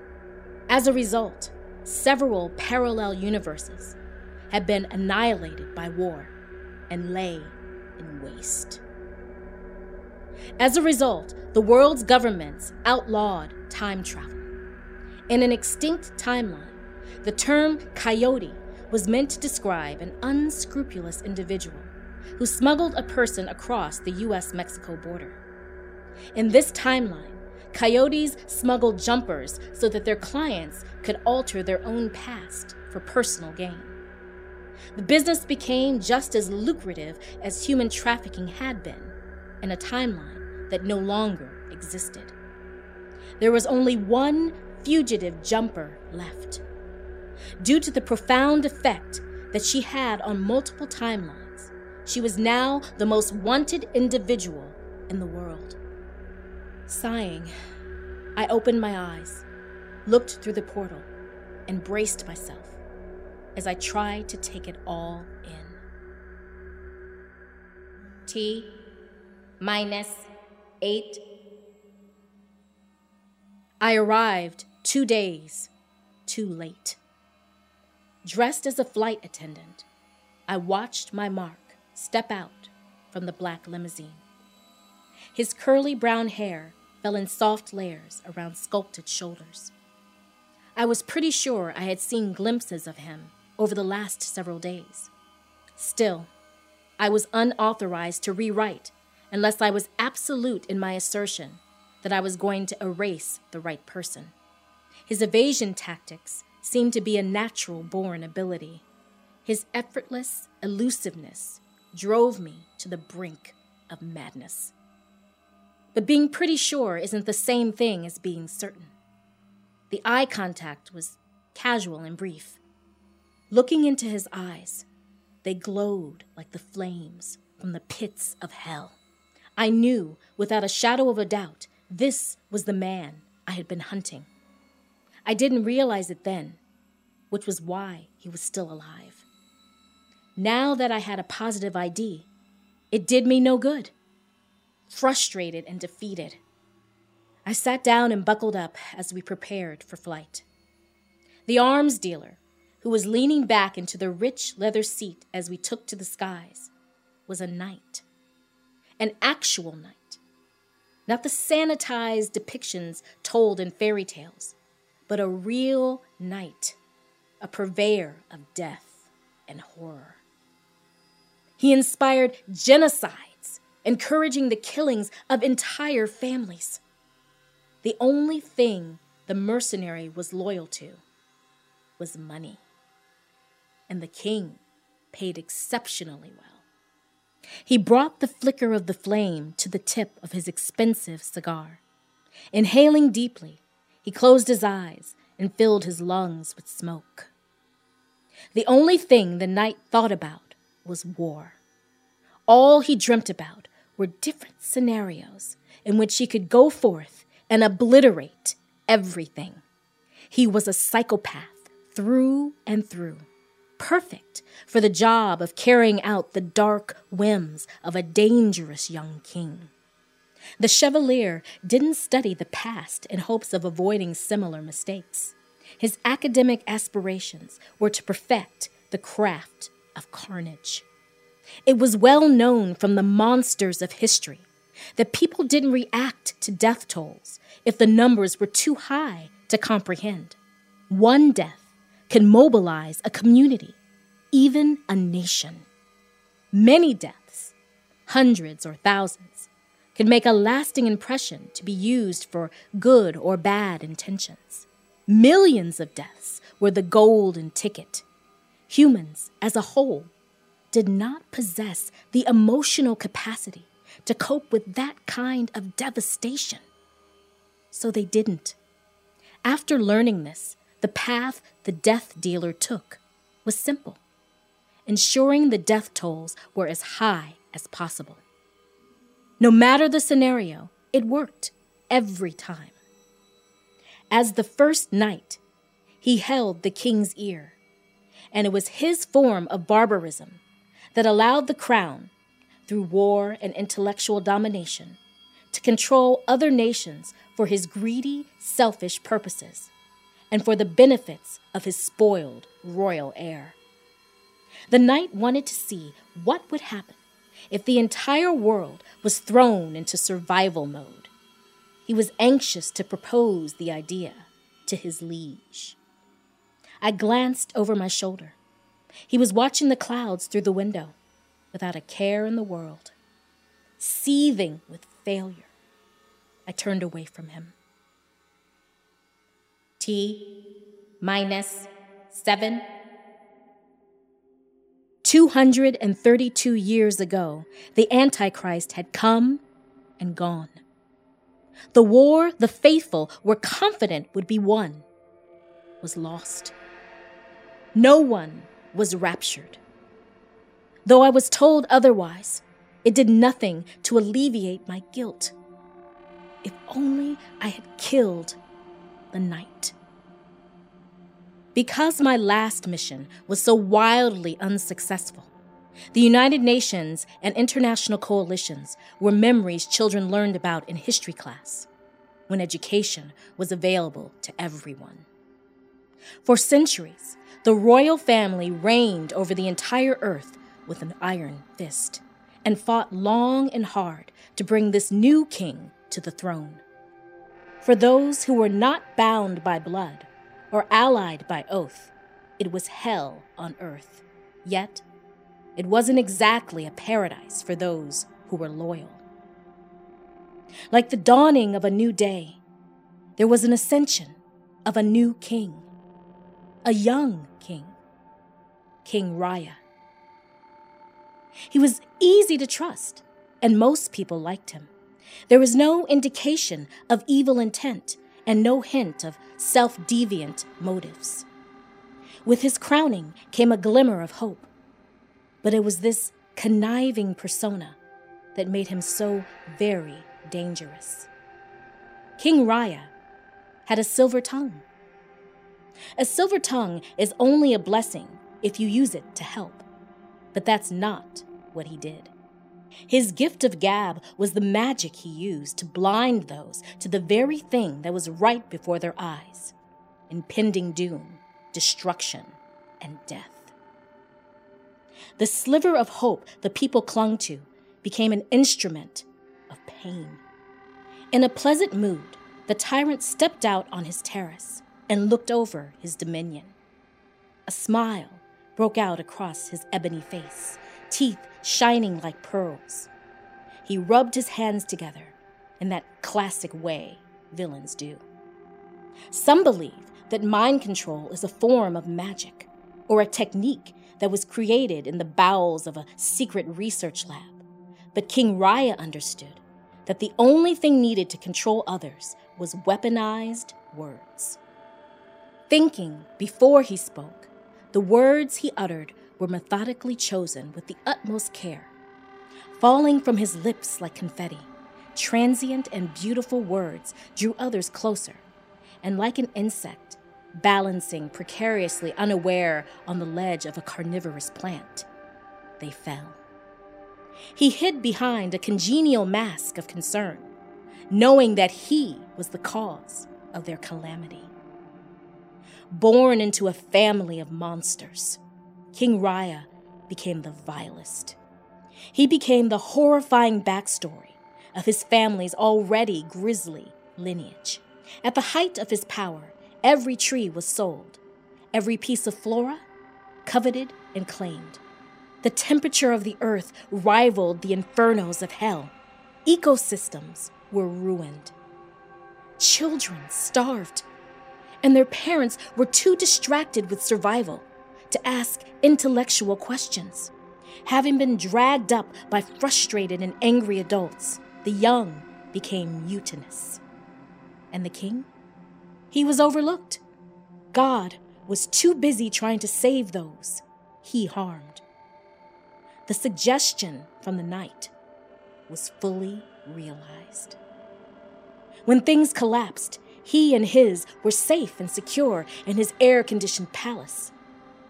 As a result, several parallel universes had been annihilated by war and lay in waste. As a result, the world's governments outlawed time travel. In an extinct timeline, the term coyote was meant to describe an unscrupulous individual who smuggled a person across the US Mexico border. In this timeline, coyotes smuggled jumpers so that their clients could alter their own past for personal gain. The business became just as lucrative as human trafficking had been in a timeline that no longer existed. There was only one fugitive jumper left Due to the profound effect that she had on multiple timelines, she was now the most wanted individual in the world. Sighing, I opened my eyes, looked through the portal, and braced myself as I tried to take it all in. T minus eight. I arrived two days too late. Dressed as a flight attendant, I watched my Mark step out from the black limousine. His curly brown hair fell in soft layers around sculpted shoulders. I was pretty sure I had seen glimpses of him over the last several days. Still, I was unauthorized to rewrite unless I was absolute in my assertion that I was going to erase the right person. His evasion tactics seemed to be a natural born ability. His effortless elusiveness drove me to the brink of madness. But being pretty sure isn't the same thing as being certain. The eye contact was casual and brief. Looking into his eyes, they glowed like the flames from the pits of hell. I knew, without a shadow of a doubt, this was the man I had been hunting. I didn't realize it then, which was why he was still alive. Now that I had a positive ID, it did me no good. Frustrated and defeated, I sat down and buckled up as we prepared for flight. The arms dealer, who was leaning back into the rich leather seat as we took to the skies, was a knight. An actual knight. Not the sanitized depictions told in fairy tales, but a real knight, a purveyor of death and horror. He inspired genocides, encouraging the killings of entire families. The only thing the mercenary was loyal to was money. And the king paid exceptionally well. He brought the flicker of the flame to the tip of his expensive cigar. Inhaling deeply, he closed his eyes and filled his lungs with smoke. The only thing the knight thought about was war. All he dreamt about were different scenarios in which he could go forth and obliterate everything. He was a psychopath through and through, perfect for the job of carrying out the dark whims of a dangerous young king. The Chevalier didn't study the past in hopes of avoiding similar mistakes. His academic aspirations were to perfect the craft of carnage. It was well known from the monsters of history that people didn't react to death tolls if the numbers were too high to comprehend. One death can mobilize a community, even a nation. Many deaths, hundreds or thousands, can make a lasting impression to be used for good or bad intentions. Millions of deaths were the golden ticket. Humans, as a whole, did not possess the emotional capacity to cope with that kind of devastation. So they didn't. After learning this, the path the death dealer took was simple ensuring the death tolls were as high as possible. No matter the scenario, it worked every time. As the first knight, he held the king's ear, and it was his form of barbarism that allowed the crown, through war and intellectual domination, to control other nations for his greedy, selfish purposes and for the benefits of his spoiled royal heir. The knight wanted to see what would happen if the entire world was thrown into survival mode. He was anxious to propose the idea to his liege. I glanced over my shoulder. He was watching the clouds through the window without a care in the world, seething with failure. I turned away from him. T minus seven. 232 years ago, the Antichrist had come and gone. The war the faithful were confident would be won was lost. No one was raptured. Though I was told otherwise, it did nothing to alleviate my guilt. If only I had killed the knight. Because my last mission was so wildly unsuccessful, the United Nations and international coalitions were memories children learned about in history class when education was available to everyone. For centuries, the royal family reigned over the entire earth with an iron fist and fought long and hard to bring this new king to the throne. For those who were not bound by blood or allied by oath, it was hell on earth. Yet, it wasn't exactly a paradise for those who were loyal. Like the dawning of a new day, there was an ascension of a new king, a young king, King Raya. He was easy to trust, and most people liked him. There was no indication of evil intent and no hint of self deviant motives. With his crowning came a glimmer of hope, but it was this conniving persona that made him so very dangerous. King Raya had a silver tongue. A silver tongue is only a blessing if you use it to help, but that's not what he did. His gift of gab was the magic he used to blind those to the very thing that was right before their eyes impending doom destruction, and death. The sliver of hope the people clung to became an instrument of pain. In a pleasant mood, the tyrant stepped out on his terrace and looked over his dominion. A smile broke out across his ebony face, teeth shining like pearls. He rubbed his hands together in that classic way villains do. Some believe that mind control is a form of magic or a technique that was created in the bowels of a secret research lab. But King Raya understood that the only thing needed to control others was weaponized words. Thinking before he spoke, the words he uttered were methodically chosen with the utmost care. Falling from his lips like confetti, transient and beautiful words drew others closer, and like an insect, balancing precariously unaware on the ledge of a carnivorous plant, they fell. He hid behind a congenial mask of concern, knowing that he was the cause of their calamity. Born into a family of monsters, King Raya became the vilest. He became the horrifying backstory of his family's already grisly lineage. At the height of his power, every tree was sold, every piece of flora coveted and claimed. The temperature of the earth rivaled the infernos of hell. Ecosystems were ruined. Children starved, and their parents were too distracted with survival to ask intellectual questions. Having been dragged up by frustrated and angry adults, the young became mutinous. And the king? He was overlooked. God was too busy trying to save those he harmed the suggestion from the knight was fully realized. When things collapsed, he and his were safe and secure in his air conditioned palace,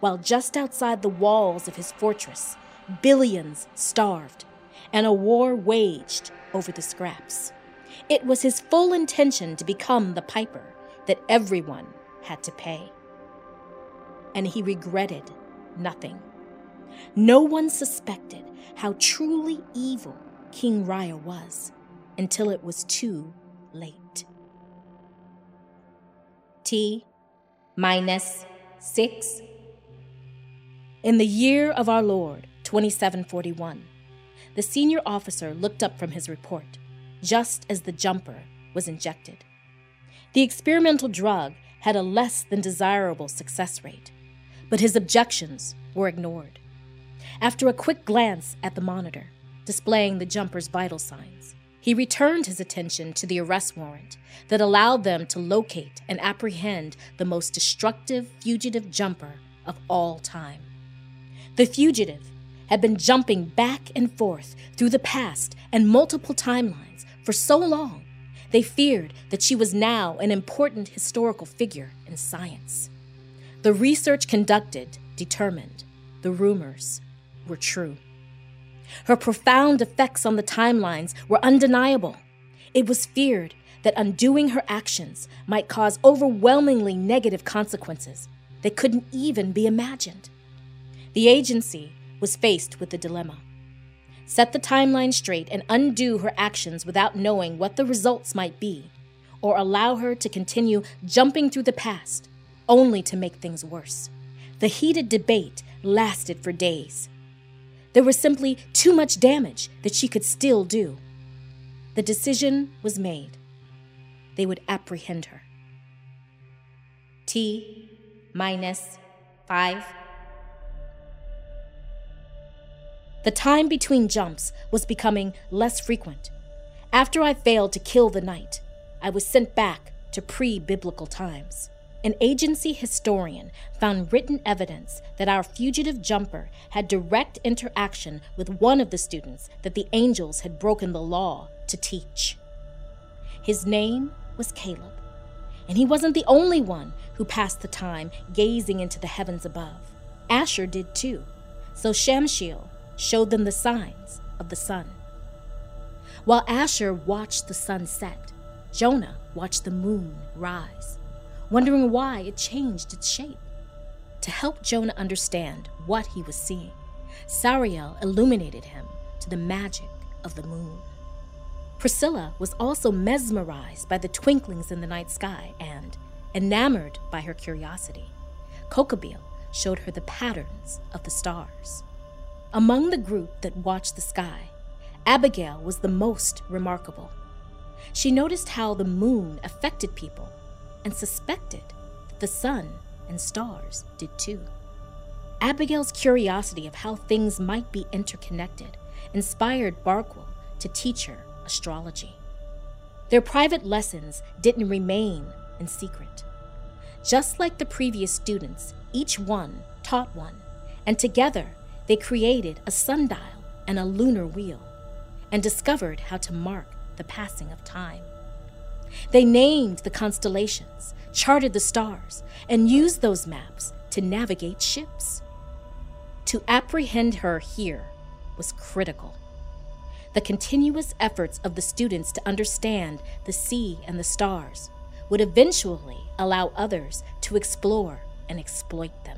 while just outside the walls of his fortress, billions starved and a war waged over the scraps. It was his full intention to become the piper that everyone had to pay. And he regretted nothing. No one suspected how truly evil King Raya was until it was too late. T minus six. In the year of our Lord, 2741, the senior officer looked up from his report just as the jumper was injected. The experimental drug had a less than desirable success rate, but his objections were ignored. After a quick glance at the monitor, displaying the jumper's vital signs, he returned his attention to the arrest warrant that allowed them to locate and apprehend the most destructive fugitive jumper of all time. The fugitive had been jumping back and forth through the past and multiple timelines for so long, they feared that she was now an important historical figure in science. The research conducted determined the rumors were true. Her profound effects on the timelines were undeniable. It was feared that undoing her actions might cause overwhelmingly negative consequences that couldn't even be imagined. The agency was faced with the dilemma set the timeline straight and undo her actions without knowing what the results might be, or allow her to continue jumping through the past, only to make things worse. The heated debate lasted for days. There was simply too much damage that she could still do. The decision was made. They would apprehend her. T minus five. The time between jumps was becoming less frequent. After I failed to kill the knight, I was sent back to pre biblical times an agency historian found written evidence that our fugitive jumper had direct interaction with one of the students that the angels had broken the law to teach. His name was Caleb, and he wasn't the only one who passed the time gazing into the heavens above. Asher did too, so Shamshiel showed them the signs of the sun. While Asher watched the sun set, Jonah watched the moon rise wondering why it changed its shape. to help Jonah understand what he was seeing, Sariel illuminated him to the magic of the moon. Priscilla was also mesmerized by the twinklings in the night sky and, enamored by her curiosity, Kokabeel showed her the patterns of the stars. Among the group that watched the sky, Abigail was the most remarkable. She noticed how the moon affected people and suspected that the sun and stars did too. Abigail's curiosity of how things might be interconnected inspired Barkwell to teach her astrology. Their private lessons didn't remain in secret. Just like the previous students, each one taught one, and together they created a sundial and a lunar wheel and discovered how to mark the passing of time. They named the constellations, charted the stars, and used those maps to navigate ships. To apprehend her here was critical. The continuous efforts of the students to understand the sea and the stars would eventually allow others to explore and exploit them.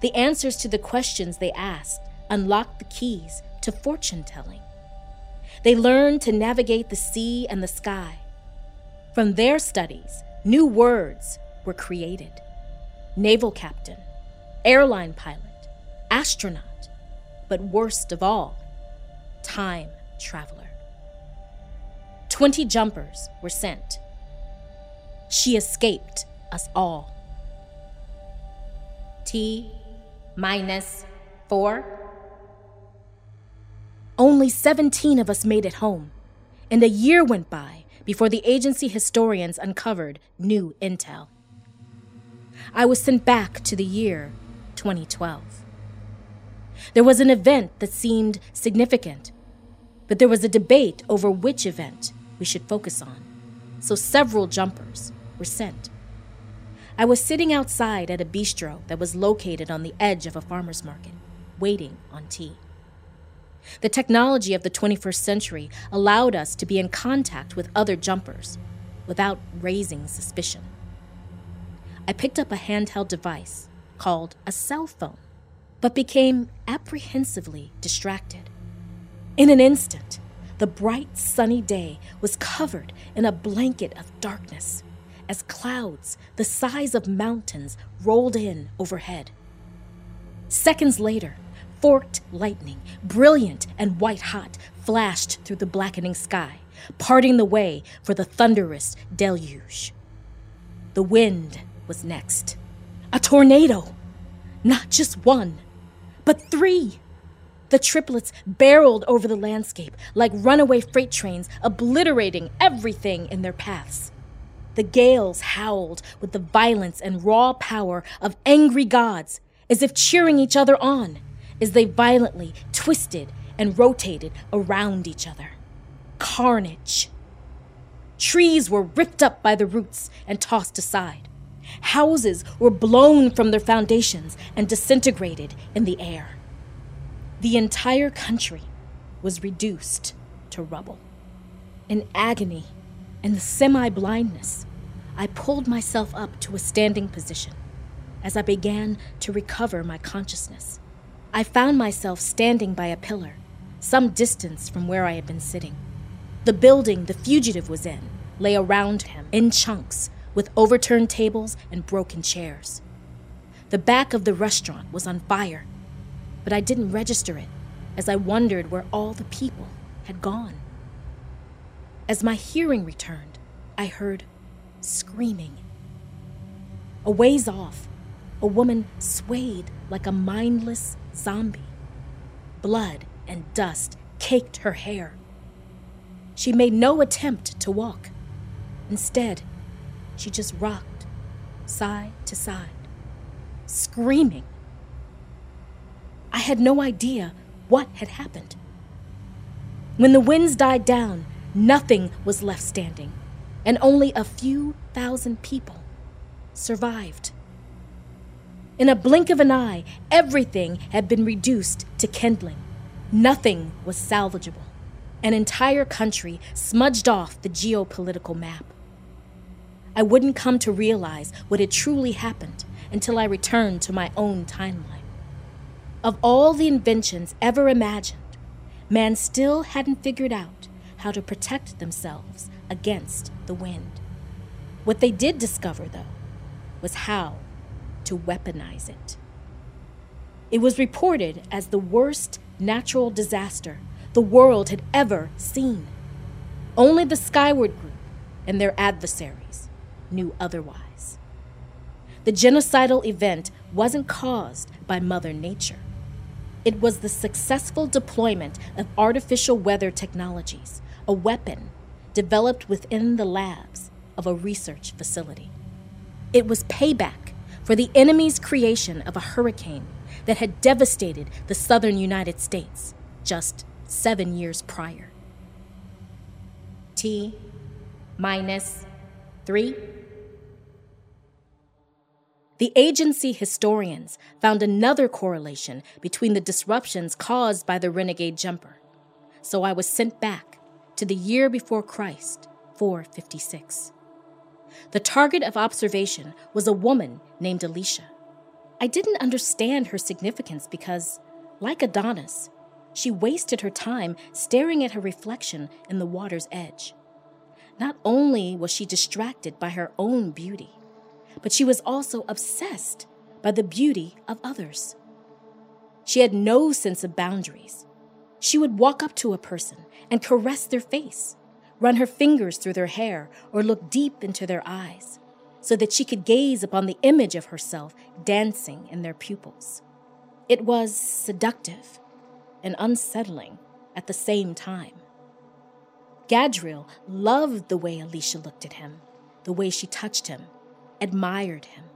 The answers to the questions they asked unlocked the keys to fortune telling. They learned to navigate the sea and the sky. From their studies, new words were created naval captain, airline pilot, astronaut, but worst of all, time traveler. Twenty jumpers were sent. She escaped us all. T minus four. Only 17 of us made it home, and a year went by before the agency historians uncovered new intel. I was sent back to the year 2012. There was an event that seemed significant, but there was a debate over which event we should focus on, so several jumpers were sent. I was sitting outside at a bistro that was located on the edge of a farmer's market, waiting on tea. The technology of the 21st century allowed us to be in contact with other jumpers without raising suspicion. I picked up a handheld device called a cell phone but became apprehensively distracted. In an instant, the bright sunny day was covered in a blanket of darkness as clouds the size of mountains rolled in overhead. Seconds later, forked lightning, brilliant and white hot, flashed through the blackening sky, parting the way for the thunderous deluge. The wind was next. A tornado! Not just one, but three. The triplets barreled over the landscape like runaway freight trains, obliterating everything in their paths. The gales howled with the violence and raw power of angry gods, as if cheering each other on, as they violently twisted and rotated around each other. Carnage. Trees were ripped up by the roots and tossed aside. Houses were blown from their foundations and disintegrated in the air. The entire country was reduced to rubble. In agony and the semi blindness, I pulled myself up to a standing position. As I began to recover my consciousness, I found myself standing by a pillar, some distance from where I had been sitting. The building the fugitive was in lay around him in chunks with overturned tables and broken chairs. The back of the restaurant was on fire, but I didn't register it as I wondered where all the people had gone. As my hearing returned, I heard screaming. A ways off, a woman swayed like a mindless zombie. Blood and dust caked her hair. She made no attempt to walk. Instead, she just rocked side to side, screaming. I had no idea what had happened. When the winds died down, nothing was left standing, and only a few thousand people survived. In a blink of an eye, everything had been reduced to kindling. Nothing was salvageable. An entire country smudged off the geopolitical map. I wouldn't come to realize what had truly happened until I returned to my own timeline. Of all the inventions ever imagined, man still hadn't figured out how to protect themselves against the wind. What they did discover, though, was how to weaponize it. It was reported as the worst natural disaster the world had ever seen. Only the Skyward Group and their adversaries knew otherwise. The genocidal event wasn't caused by Mother Nature. It was the successful deployment of artificial weather technologies, a weapon developed within the labs of a research facility. It was payback for the enemy's creation of a hurricane that had devastated the southern United States just seven years prior. T minus three. The agency historians found another correlation between the disruptions caused by the renegade jumper. So I was sent back to the year before Christ, 456. The target of observation was a woman named Alicia. I didn't understand her significance because, like Adonis, she wasted her time staring at her reflection in the water's edge. Not only was she distracted by her own beauty, but she was also obsessed by the beauty of others. She had no sense of boundaries. She would walk up to a person and caress their face, run her fingers through their hair, or look deep into their eyes, so that she could gaze upon the image of herself dancing in their pupils. It was seductive and unsettling at the same time. Gadriel loved the way Alicia looked at him, the way she touched him, admired him.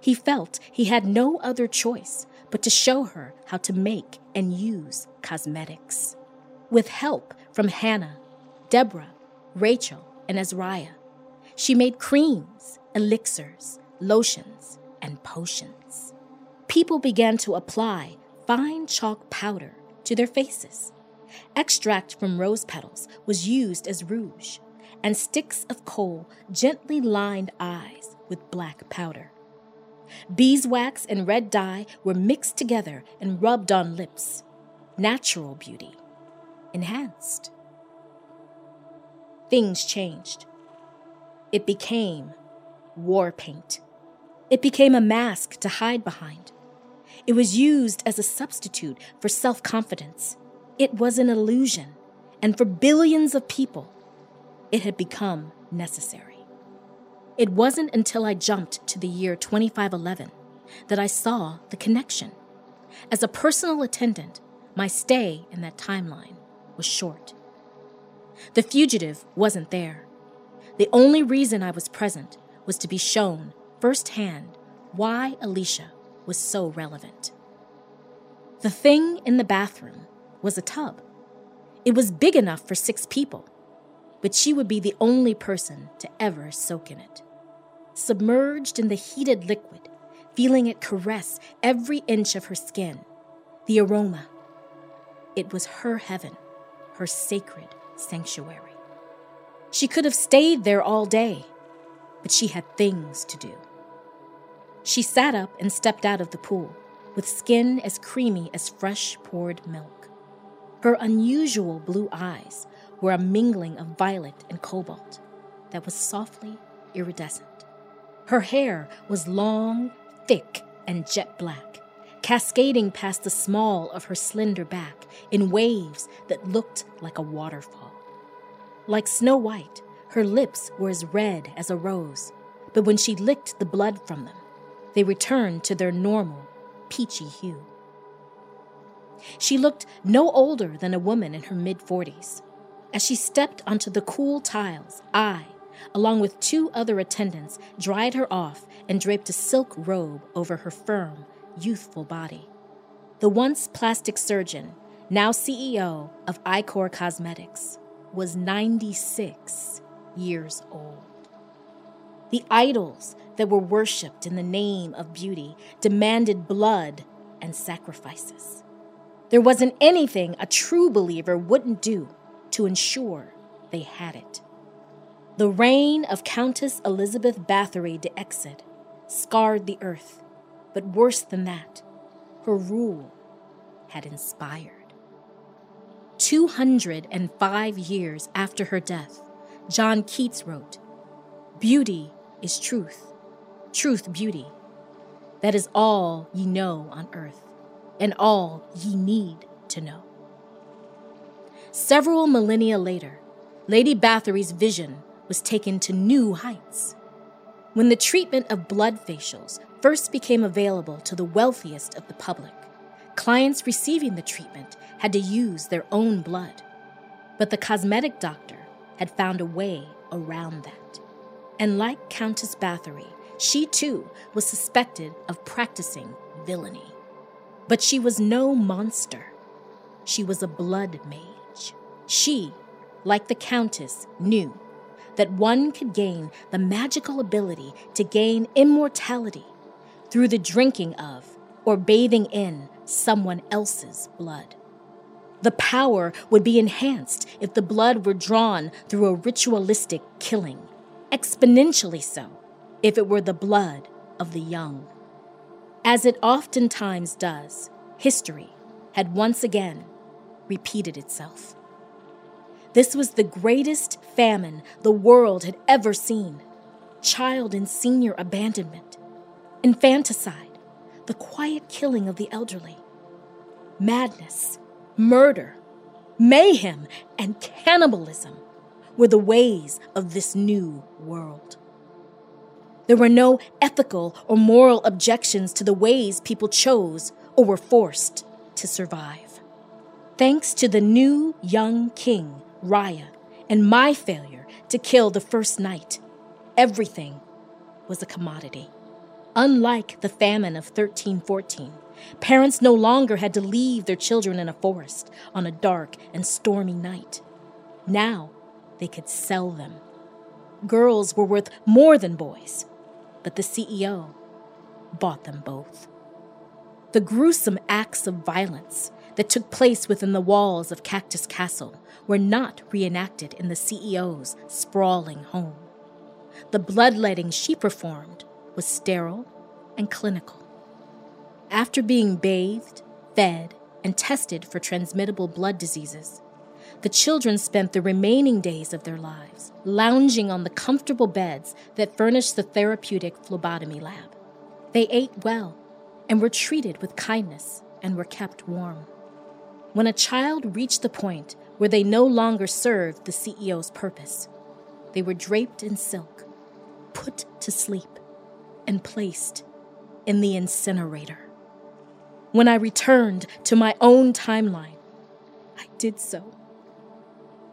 He felt he had no other choice but to show her how to make and use cosmetics. With help from Hannah, Deborah, Rachel, and Azariah, she made creams, elixirs, lotions, and potions. People began to apply fine chalk powder to their faces. Extract from rose petals was used as rouge, and sticks of coal gently lined eyes with black powder. Beeswax and red dye were mixed together and rubbed on lips. Natural beauty, enhanced. Things changed. It became war paint. It became a mask to hide behind. It was used as a substitute for self confidence. It was an illusion, and for billions of people, it had become necessary. It wasn't until I jumped to the year 2511 that I saw the connection. As a personal attendant, my stay in that timeline was short. The fugitive wasn't there. The only reason I was present was to be shown firsthand why Alicia was so relevant. The thing in the bathroom was a tub. It was big enough for six people, but she would be the only person to ever soak in it. Submerged in the heated liquid, feeling it caress every inch of her skin, the aroma. It was her heaven, her sacred sanctuary. She could have stayed there all day, but she had things to do. She sat up and stepped out of the pool, with skin as creamy as fresh poured milk. Her unusual blue eyes were a mingling of violet and cobalt that was softly iridescent. Her hair was long, thick, and jet black, cascading past the small of her slender back in waves that looked like a waterfall. Like Snow White, her lips were as red as a rose, but when she licked the blood from them, they returned to their normal, peachy hue. She looked no older than a woman in her mid 40s. As she stepped onto the cool tiles, I, along with two other attendants, dried her off and draped a silk robe over her firm, youthful body. The once plastic surgeon, now CEO of Icor Cosmetics, was 96 years old. The idols that were worshipped in the name of beauty demanded blood and sacrifices. There wasn't anything a true believer wouldn't do to ensure they had it. The reign of Countess Elizabeth Bathory de Ecsed scarred the earth, but worse than that, her rule had inspired. 205 years after her death, John Keats wrote, Beauty is truth, truth beauty. That is all ye know on earth, and all ye need to know. Several millennia later, Lady Bathory's vision was taken to new heights. When the treatment of blood facials first became available to the wealthiest of the public, clients receiving the treatment had to use their own blood. But the cosmetic doctor had found a way around that. And like Countess Bathory, she too was suspected of practicing villainy. But she was no monster. She was a blood mage. She, like the Countess, knew that one could gain the magical ability to gain immortality through the drinking of or bathing in someone else's blood. The power would be enhanced if the blood were drawn through a ritualistic killing, exponentially so if it were the blood of the young. As it oftentimes does, history had once again repeated itself. This was the greatest famine the world had ever seen. Child and senior abandonment, infanticide, the quiet killing of the elderly, madness, murder, mayhem, and cannibalism were the ways of this new world. There were no ethical or moral objections to the ways people chose or were forced to survive. Thanks to the new young king Raya, and my failure to kill the first night. Everything was a commodity. Unlike the famine of 1314, parents no longer had to leave their children in a forest on a dark and stormy night. Now they could sell them. Girls were worth more than boys, but the CEO bought them both. The gruesome acts of violence that took place within the walls of Čachtice Castle were not reenacted in the CEO's sprawling home. The bloodletting she performed was sterile and clinical. After being bathed, fed, and tested for transmittable blood diseases, the children spent the remaining days of their lives lounging on the comfortable beds that furnished the therapeutic phlebotomy lab. They ate well and were treated with kindness and were kept warm. When a child reached the point where they no longer served the CEO's purpose, they were draped in silk, put to sleep, and placed in the incinerator. When I returned to my own timeline, I did so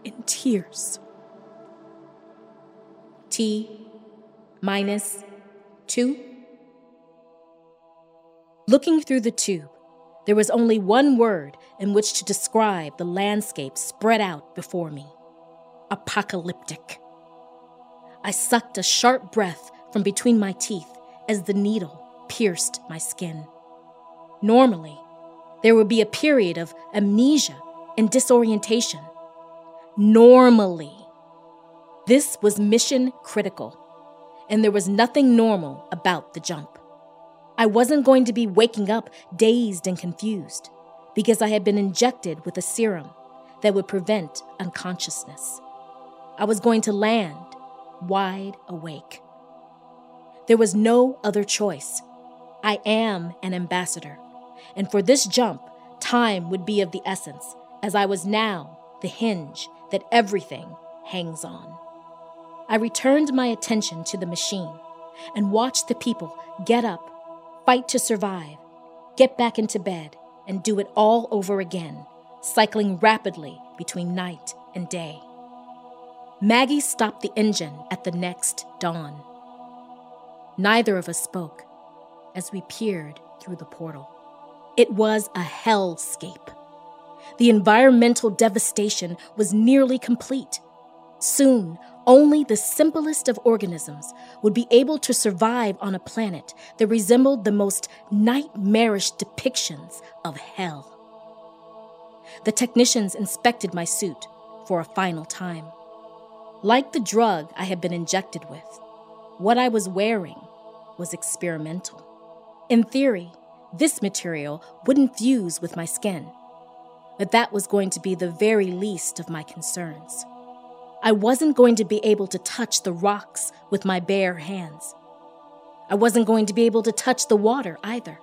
in tears. T minus two. Looking through the tube, there was only one word in which to describe the landscape spread out before me apocalyptic. I sucked a sharp breath from between my teeth as the needle pierced my skin. Normally, there would be a period of amnesia and disorientation. Normally. This was mission critical, and there was nothing normal about the jump. I wasn't going to be waking up dazed and confused because I had been injected with a serum that would prevent unconsciousness. I was going to land wide awake. There was no other choice. I am an ambassador, and for this jump, time would be of the essence, as I was now the hinge that everything hangs on. I returned my attention to the machine and watched the people get up fight to survive, get back into bed, and do it all over again, cycling rapidly between night and day. Maggie stopped the engine at the next dawn. Neither of us spoke as we peered through the portal. It was a hellscape. The environmental devastation was nearly complete. Soon, only the simplest of organisms would be able to survive on a planet that resembled the most nightmarish depictions of hell. The technicians inspected my suit for a final time. Like the drug I had been injected with, what I was wearing was experimental. In theory, this material wouldn't fuse with my skin, but that was going to be the very least of my concerns. I wasn't going to be able to touch the rocks with my bare hands. I wasn't going to be able to touch the water either,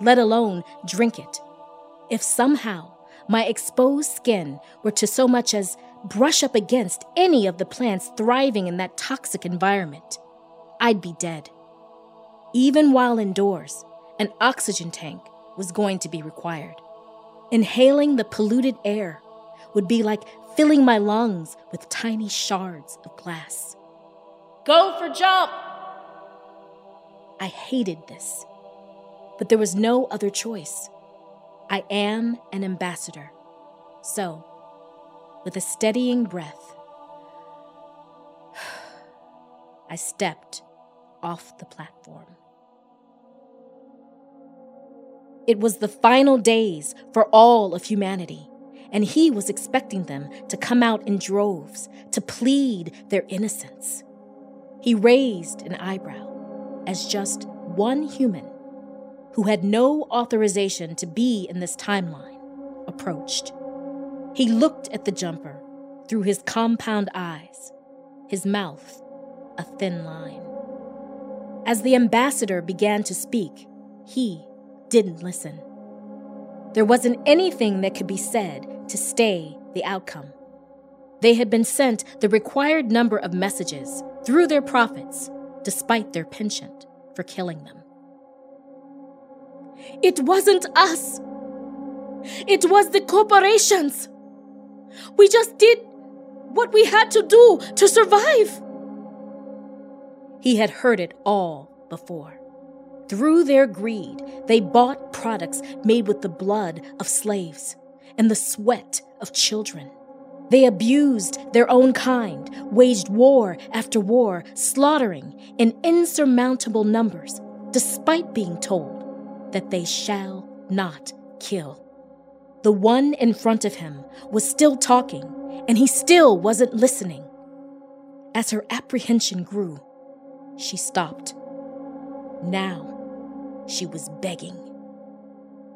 let alone drink it. If somehow my exposed skin were to so much as brush up against any of the plants thriving in that toxic environment, I'd be dead. Even while indoors, an oxygen tank was going to be required. Inhaling the polluted air would be like filling my lungs with tiny shards of glass. Go for jump! I hated this, but there was no other choice. I am an ambassador. So, with a steadying breath, I stepped off the platform. It was the final days for all of humanity, and he was expecting them to come out in droves to plead their innocence. He raised an eyebrow as just one human who had no authorization to be in this timeline approached. He looked at the jumper through his compound eyes, his mouth a thin line. As the ambassador began to speak, he didn't listen. There wasn't anything that could be said to stay the outcome. They had been sent the required number of messages through their prophets, despite their penchant for killing them. It wasn't us. It was the corporations. We just did what we had to do to survive. He had heard it all before. Through their greed, they bought products made with the blood of slaves and the sweat of children. They abused their own kind, waged war after war, slaughtering in insurmountable numbers, despite being told that they shall not kill. The one in front of him was still talking, and he still wasn't listening. As her apprehension grew, she stopped. Now she was begging.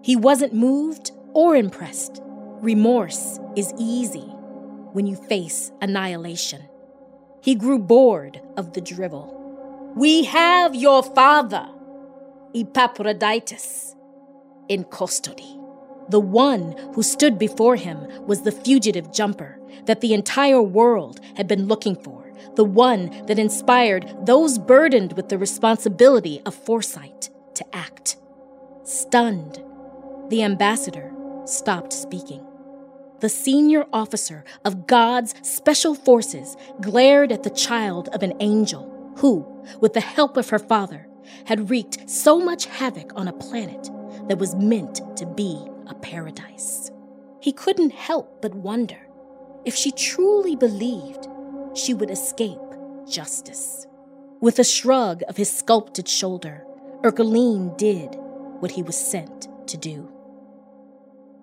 He wasn't moved or impressed. Remorse is easy when you face annihilation. He grew bored of the drivel. We have your father, Epaphroditus, in custody. The one who stood before him was the fugitive jumper that the entire world had been looking for, the one that inspired those burdened with the responsibility of foresight to act. Stunned, the ambassador stopped speaking. The senior officer of God's special forces glared at the child of an angel who, with the help of her father, had wreaked so much havoc on a planet that was meant to be a paradise. He couldn't help but wonder if she truly believed she would escape justice. With a shrug of his sculpted shoulder, Erkeline did what he was sent to do.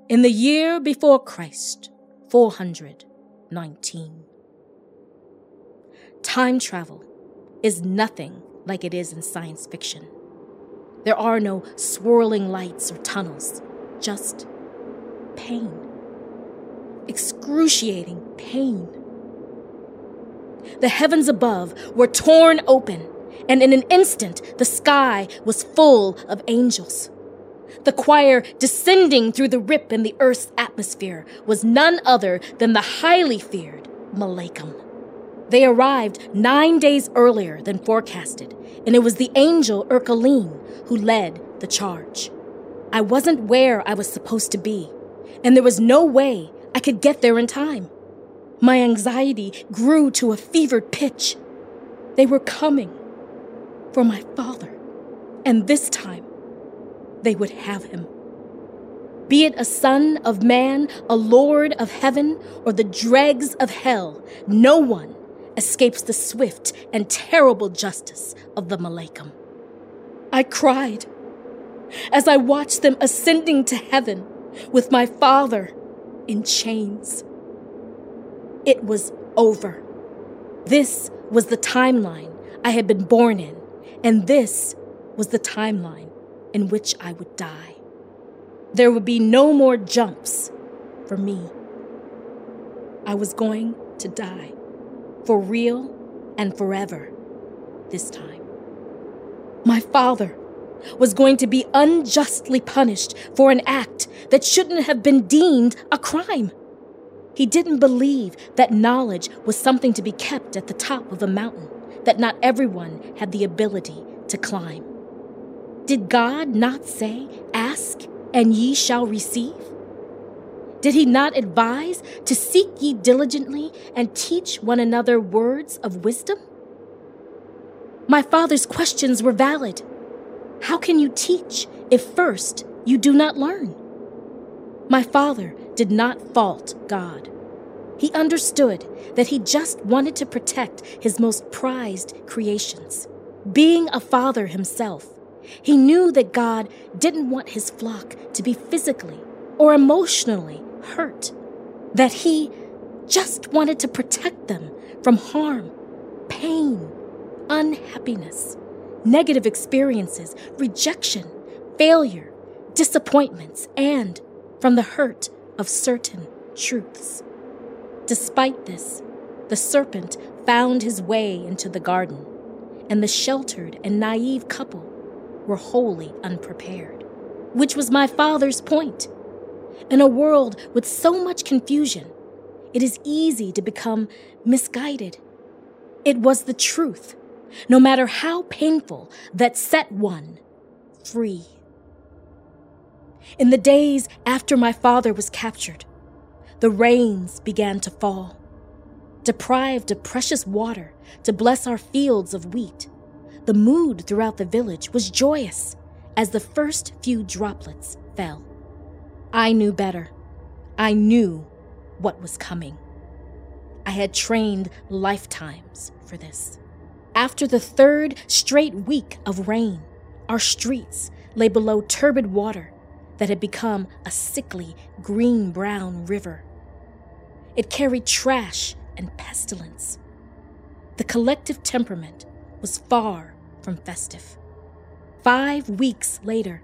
In the year before Christ, 419. Time travel is nothing like it is in science fiction. There are no swirling lights or tunnels, just pain. Excruciating pain. The heavens above were torn open, and in an instant the sky was full of angels. The choir descending through the rip in the earth's atmosphere was none other than the highly feared Malaikum. They arrived nine days earlier than forecasted, and it was the angel Erkeline who led the charge. I wasn't where I was supposed to be, and there was no way I could get there in time. My anxiety grew to a fevered pitch. They were coming for my father, and this time they would have him. Be it a son of man, a lord of heaven, or the dregs of hell, no one escapes the swift and terrible justice of the Malaikum. I cried as I watched them ascending to heaven with my father in chains. It was over. This was the timeline I had been born in, and this was the timeline in which I would die. There would be no more jumps for me. I was going to die for real and forever this time. My father was going to be unjustly punished for an act that shouldn't have been deemed a crime. He didn't believe that knowledge was something to be kept at the top of a mountain that not everyone had the ability to climb. Did God not say, Ask and ye shall receive? Did he not advise to seek ye diligently and teach one another words of wisdom? My father's questions were valid. How can you teach if first you do not learn? My father did not fault God. He understood that he just wanted to protect his most prized creations. Being a father himself, he knew that God didn't want his flock to be physically or emotionally hurt, that he just wanted to protect them from harm, pain, unhappiness, negative experiences, rejection, failure, disappointments, and from the hurt of certain truths. Despite this, the serpent found his way into the garden, and the sheltered and naive couple were wholly unprepared, which was my father's point. In a world with so much confusion, it is easy to become misguided. It was the truth, no matter how painful, that set one free. In the days after my father was captured, the rains began to fall. Deprived of precious water to bless our fields of wheat, the mood throughout the village was joyous as the first few droplets fell. I knew better. I knew what was coming. I had trained lifetimes for this. After the third straight week of rain, our streets lay below turbid water that had become a sickly green brown river. It carried trash and pestilence. The collective temperament was far from festive. Five weeks later,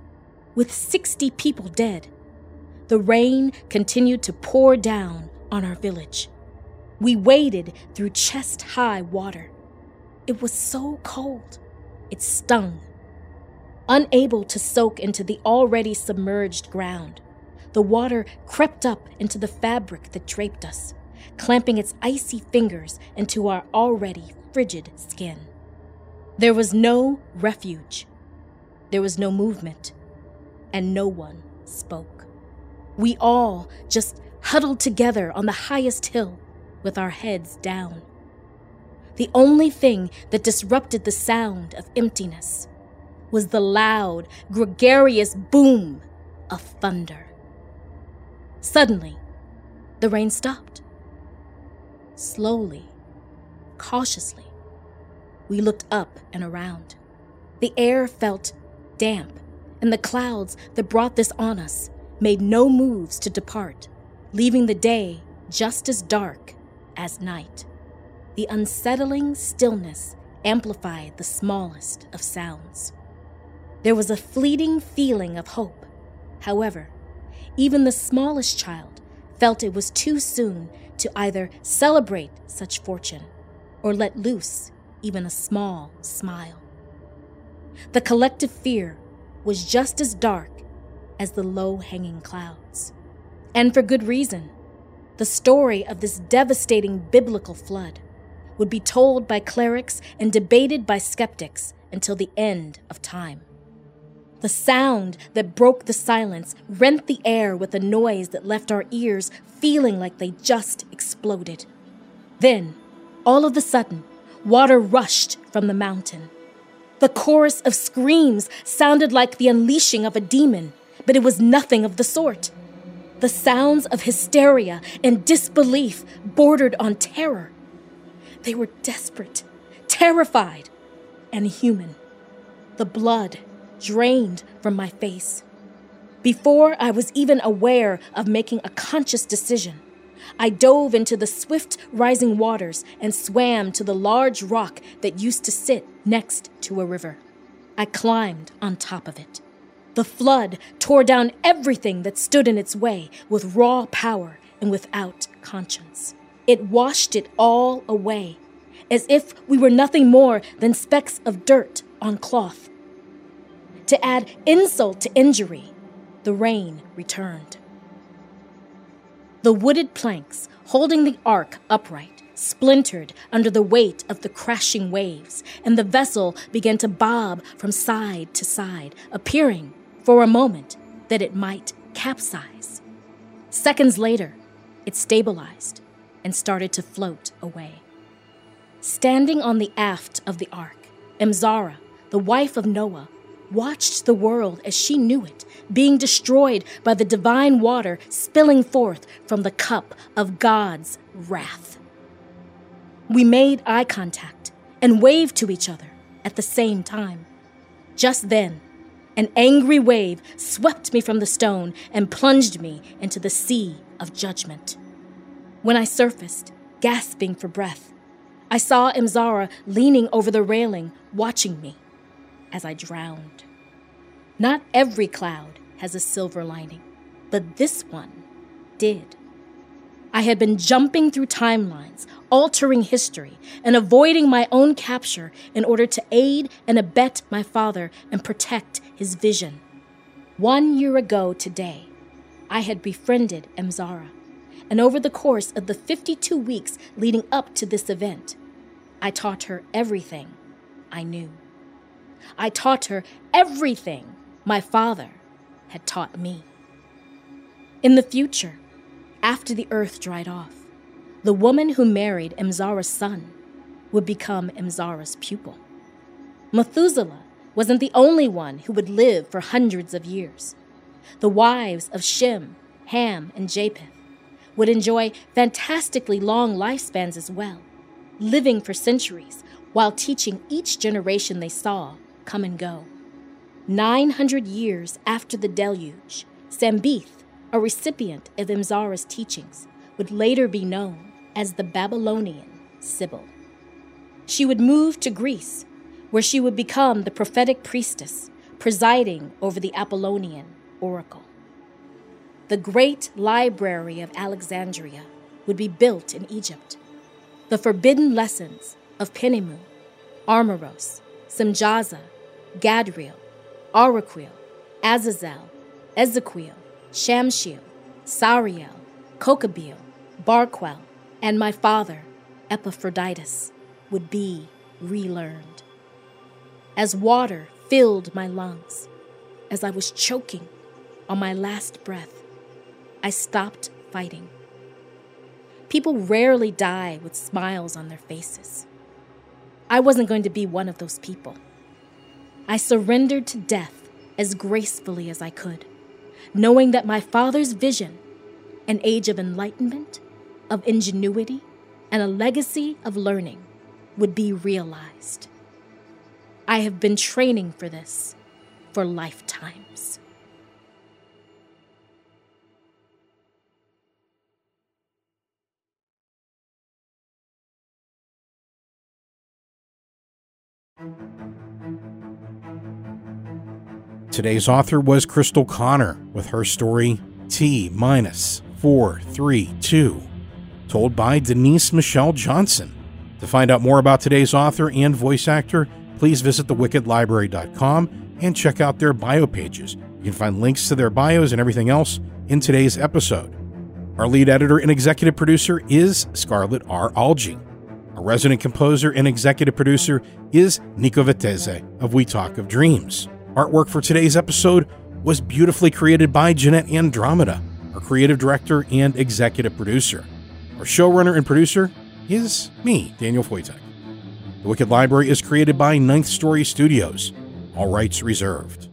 with 60 people dead, the rain continued to pour down on our village. We waded through chest high water. It was so cold, it stung. Unable to soak into the already submerged ground, the water crept up into the fabric that draped us, clamping its icy fingers into our already frigid skin. There was no refuge, there was no movement, and no one spoke. We all just huddled together on the highest hill with our heads down. The only thing that disrupted the sound of emptiness was the loud, gregarious boom of thunder. Suddenly, the rain stopped. Slowly, cautiously, we looked up and around. The air felt damp, and the clouds that brought this on us made no moves to depart, leaving the day just as dark as night. The unsettling stillness amplified the smallest of sounds. There was a fleeting feeling of hope. However, even the smallest child felt it was too soon to either celebrate such fortune or let loose even a small smile. The collective fear was just as dark as the low hanging clouds. And for good reason. The story of this devastating biblical flood would be told by clerics and debated by skeptics until the end of time. The sound that broke the silence rent the air with a noise that left our ears feeling like they just exploded. Then, all of a sudden, water rushed from the mountain. The chorus of screams sounded like the unleashing of a demon, but it was nothing of the sort. The sounds of hysteria and disbelief bordered on terror. They were desperate, terrified, and human. The blood drained from my face. Before I was even aware of making a conscious decision, I dove into the swift rising waters and swam to the large rock that used to sit next to a river. I climbed on top of it. The flood tore down everything that stood in its way with raw power and without conscience. It washed it all away, as if we were nothing more than specks of dirt on cloth. To add insult to injury, the rain returned. The wooded planks holding the ark upright splintered under the weight of the crashing waves, and the vessel began to bob from side to side, appearing, for a moment, that it might capsize. Seconds later, it stabilized and started to float away. Standing on the aft of the ark, Emzara, the wife of Noah, watched the world as she knew it being destroyed by the divine water spilling forth from the cup of God's wrath. We made eye contact and waved to each other at the same time. Just then, an angry wave swept me from the stone and plunged me into the sea of judgment. When I surfaced, gasping for breath, I saw Emzara leaning over the railing, watching me as I drowned. Not every cloud has a silver lining, but this one did. I had been jumping through timelines, altering history, and avoiding my own capture in order to aid and abet my father and protect his vision. One year ago today, I had befriended Emzara, and over the course of the 52 weeks leading up to this event, I taught her everything I knew. I taught her everything my father had taught me. In the future, after the earth dried off, the woman who married Emzara's son would become Emzara's pupil. Methuselah wasn't the only one who would live for hundreds of years. The wives of Shem, Ham, and Japheth would enjoy fantastically long lifespans as well, living for centuries while teaching each generation they saw come and go. 900 years after the deluge, Sambethe, a recipient of Emzara's teachings, would later be known as the Babylonian Sibyl. She would move to Greece, where she would become the prophetic priestess, presiding over the Apollonian oracle. The great library of Alexandria would be built in Egypt. The forbidden lessons of Penemue, Armaros, Semjaza, Gadriel, Araquil, Azazel, Ezequiel, Shamshiel, Sariel, Kokabiel, Barquel, and my father, Epaphroditus, would be relearned. As water filled my lungs, as I was choking on my last breath, I stopped fighting. People rarely die with smiles on their faces. I wasn't going to be one of those people. I surrendered to death as gracefully as I could, knowing that my father's vision, an age of enlightenment, of ingenuity, and a legacy of learning, would be realized. I have been training for this for lifetimes. Today's author was Crystal Connor with her story T minus 432, told by Denise Michelle Johnson. To find out more about today's author and voice actor, please visit thewickedlibrary.com and check out their bio pages. You can find links to their bios and everything else in today's episode. Our lead editor and executive producer is Scarlett R. Algee. Our resident composer and executive producer is Nico Vettese of We Talk of Dreams. Artwork for today's episode was beautifully created by Jeanette Andromeda, our creative director and executive producer. Our showrunner and producer is me, Daniel Foytik. The Wicked Library is created by Ninth Story Studios. All rights reserved.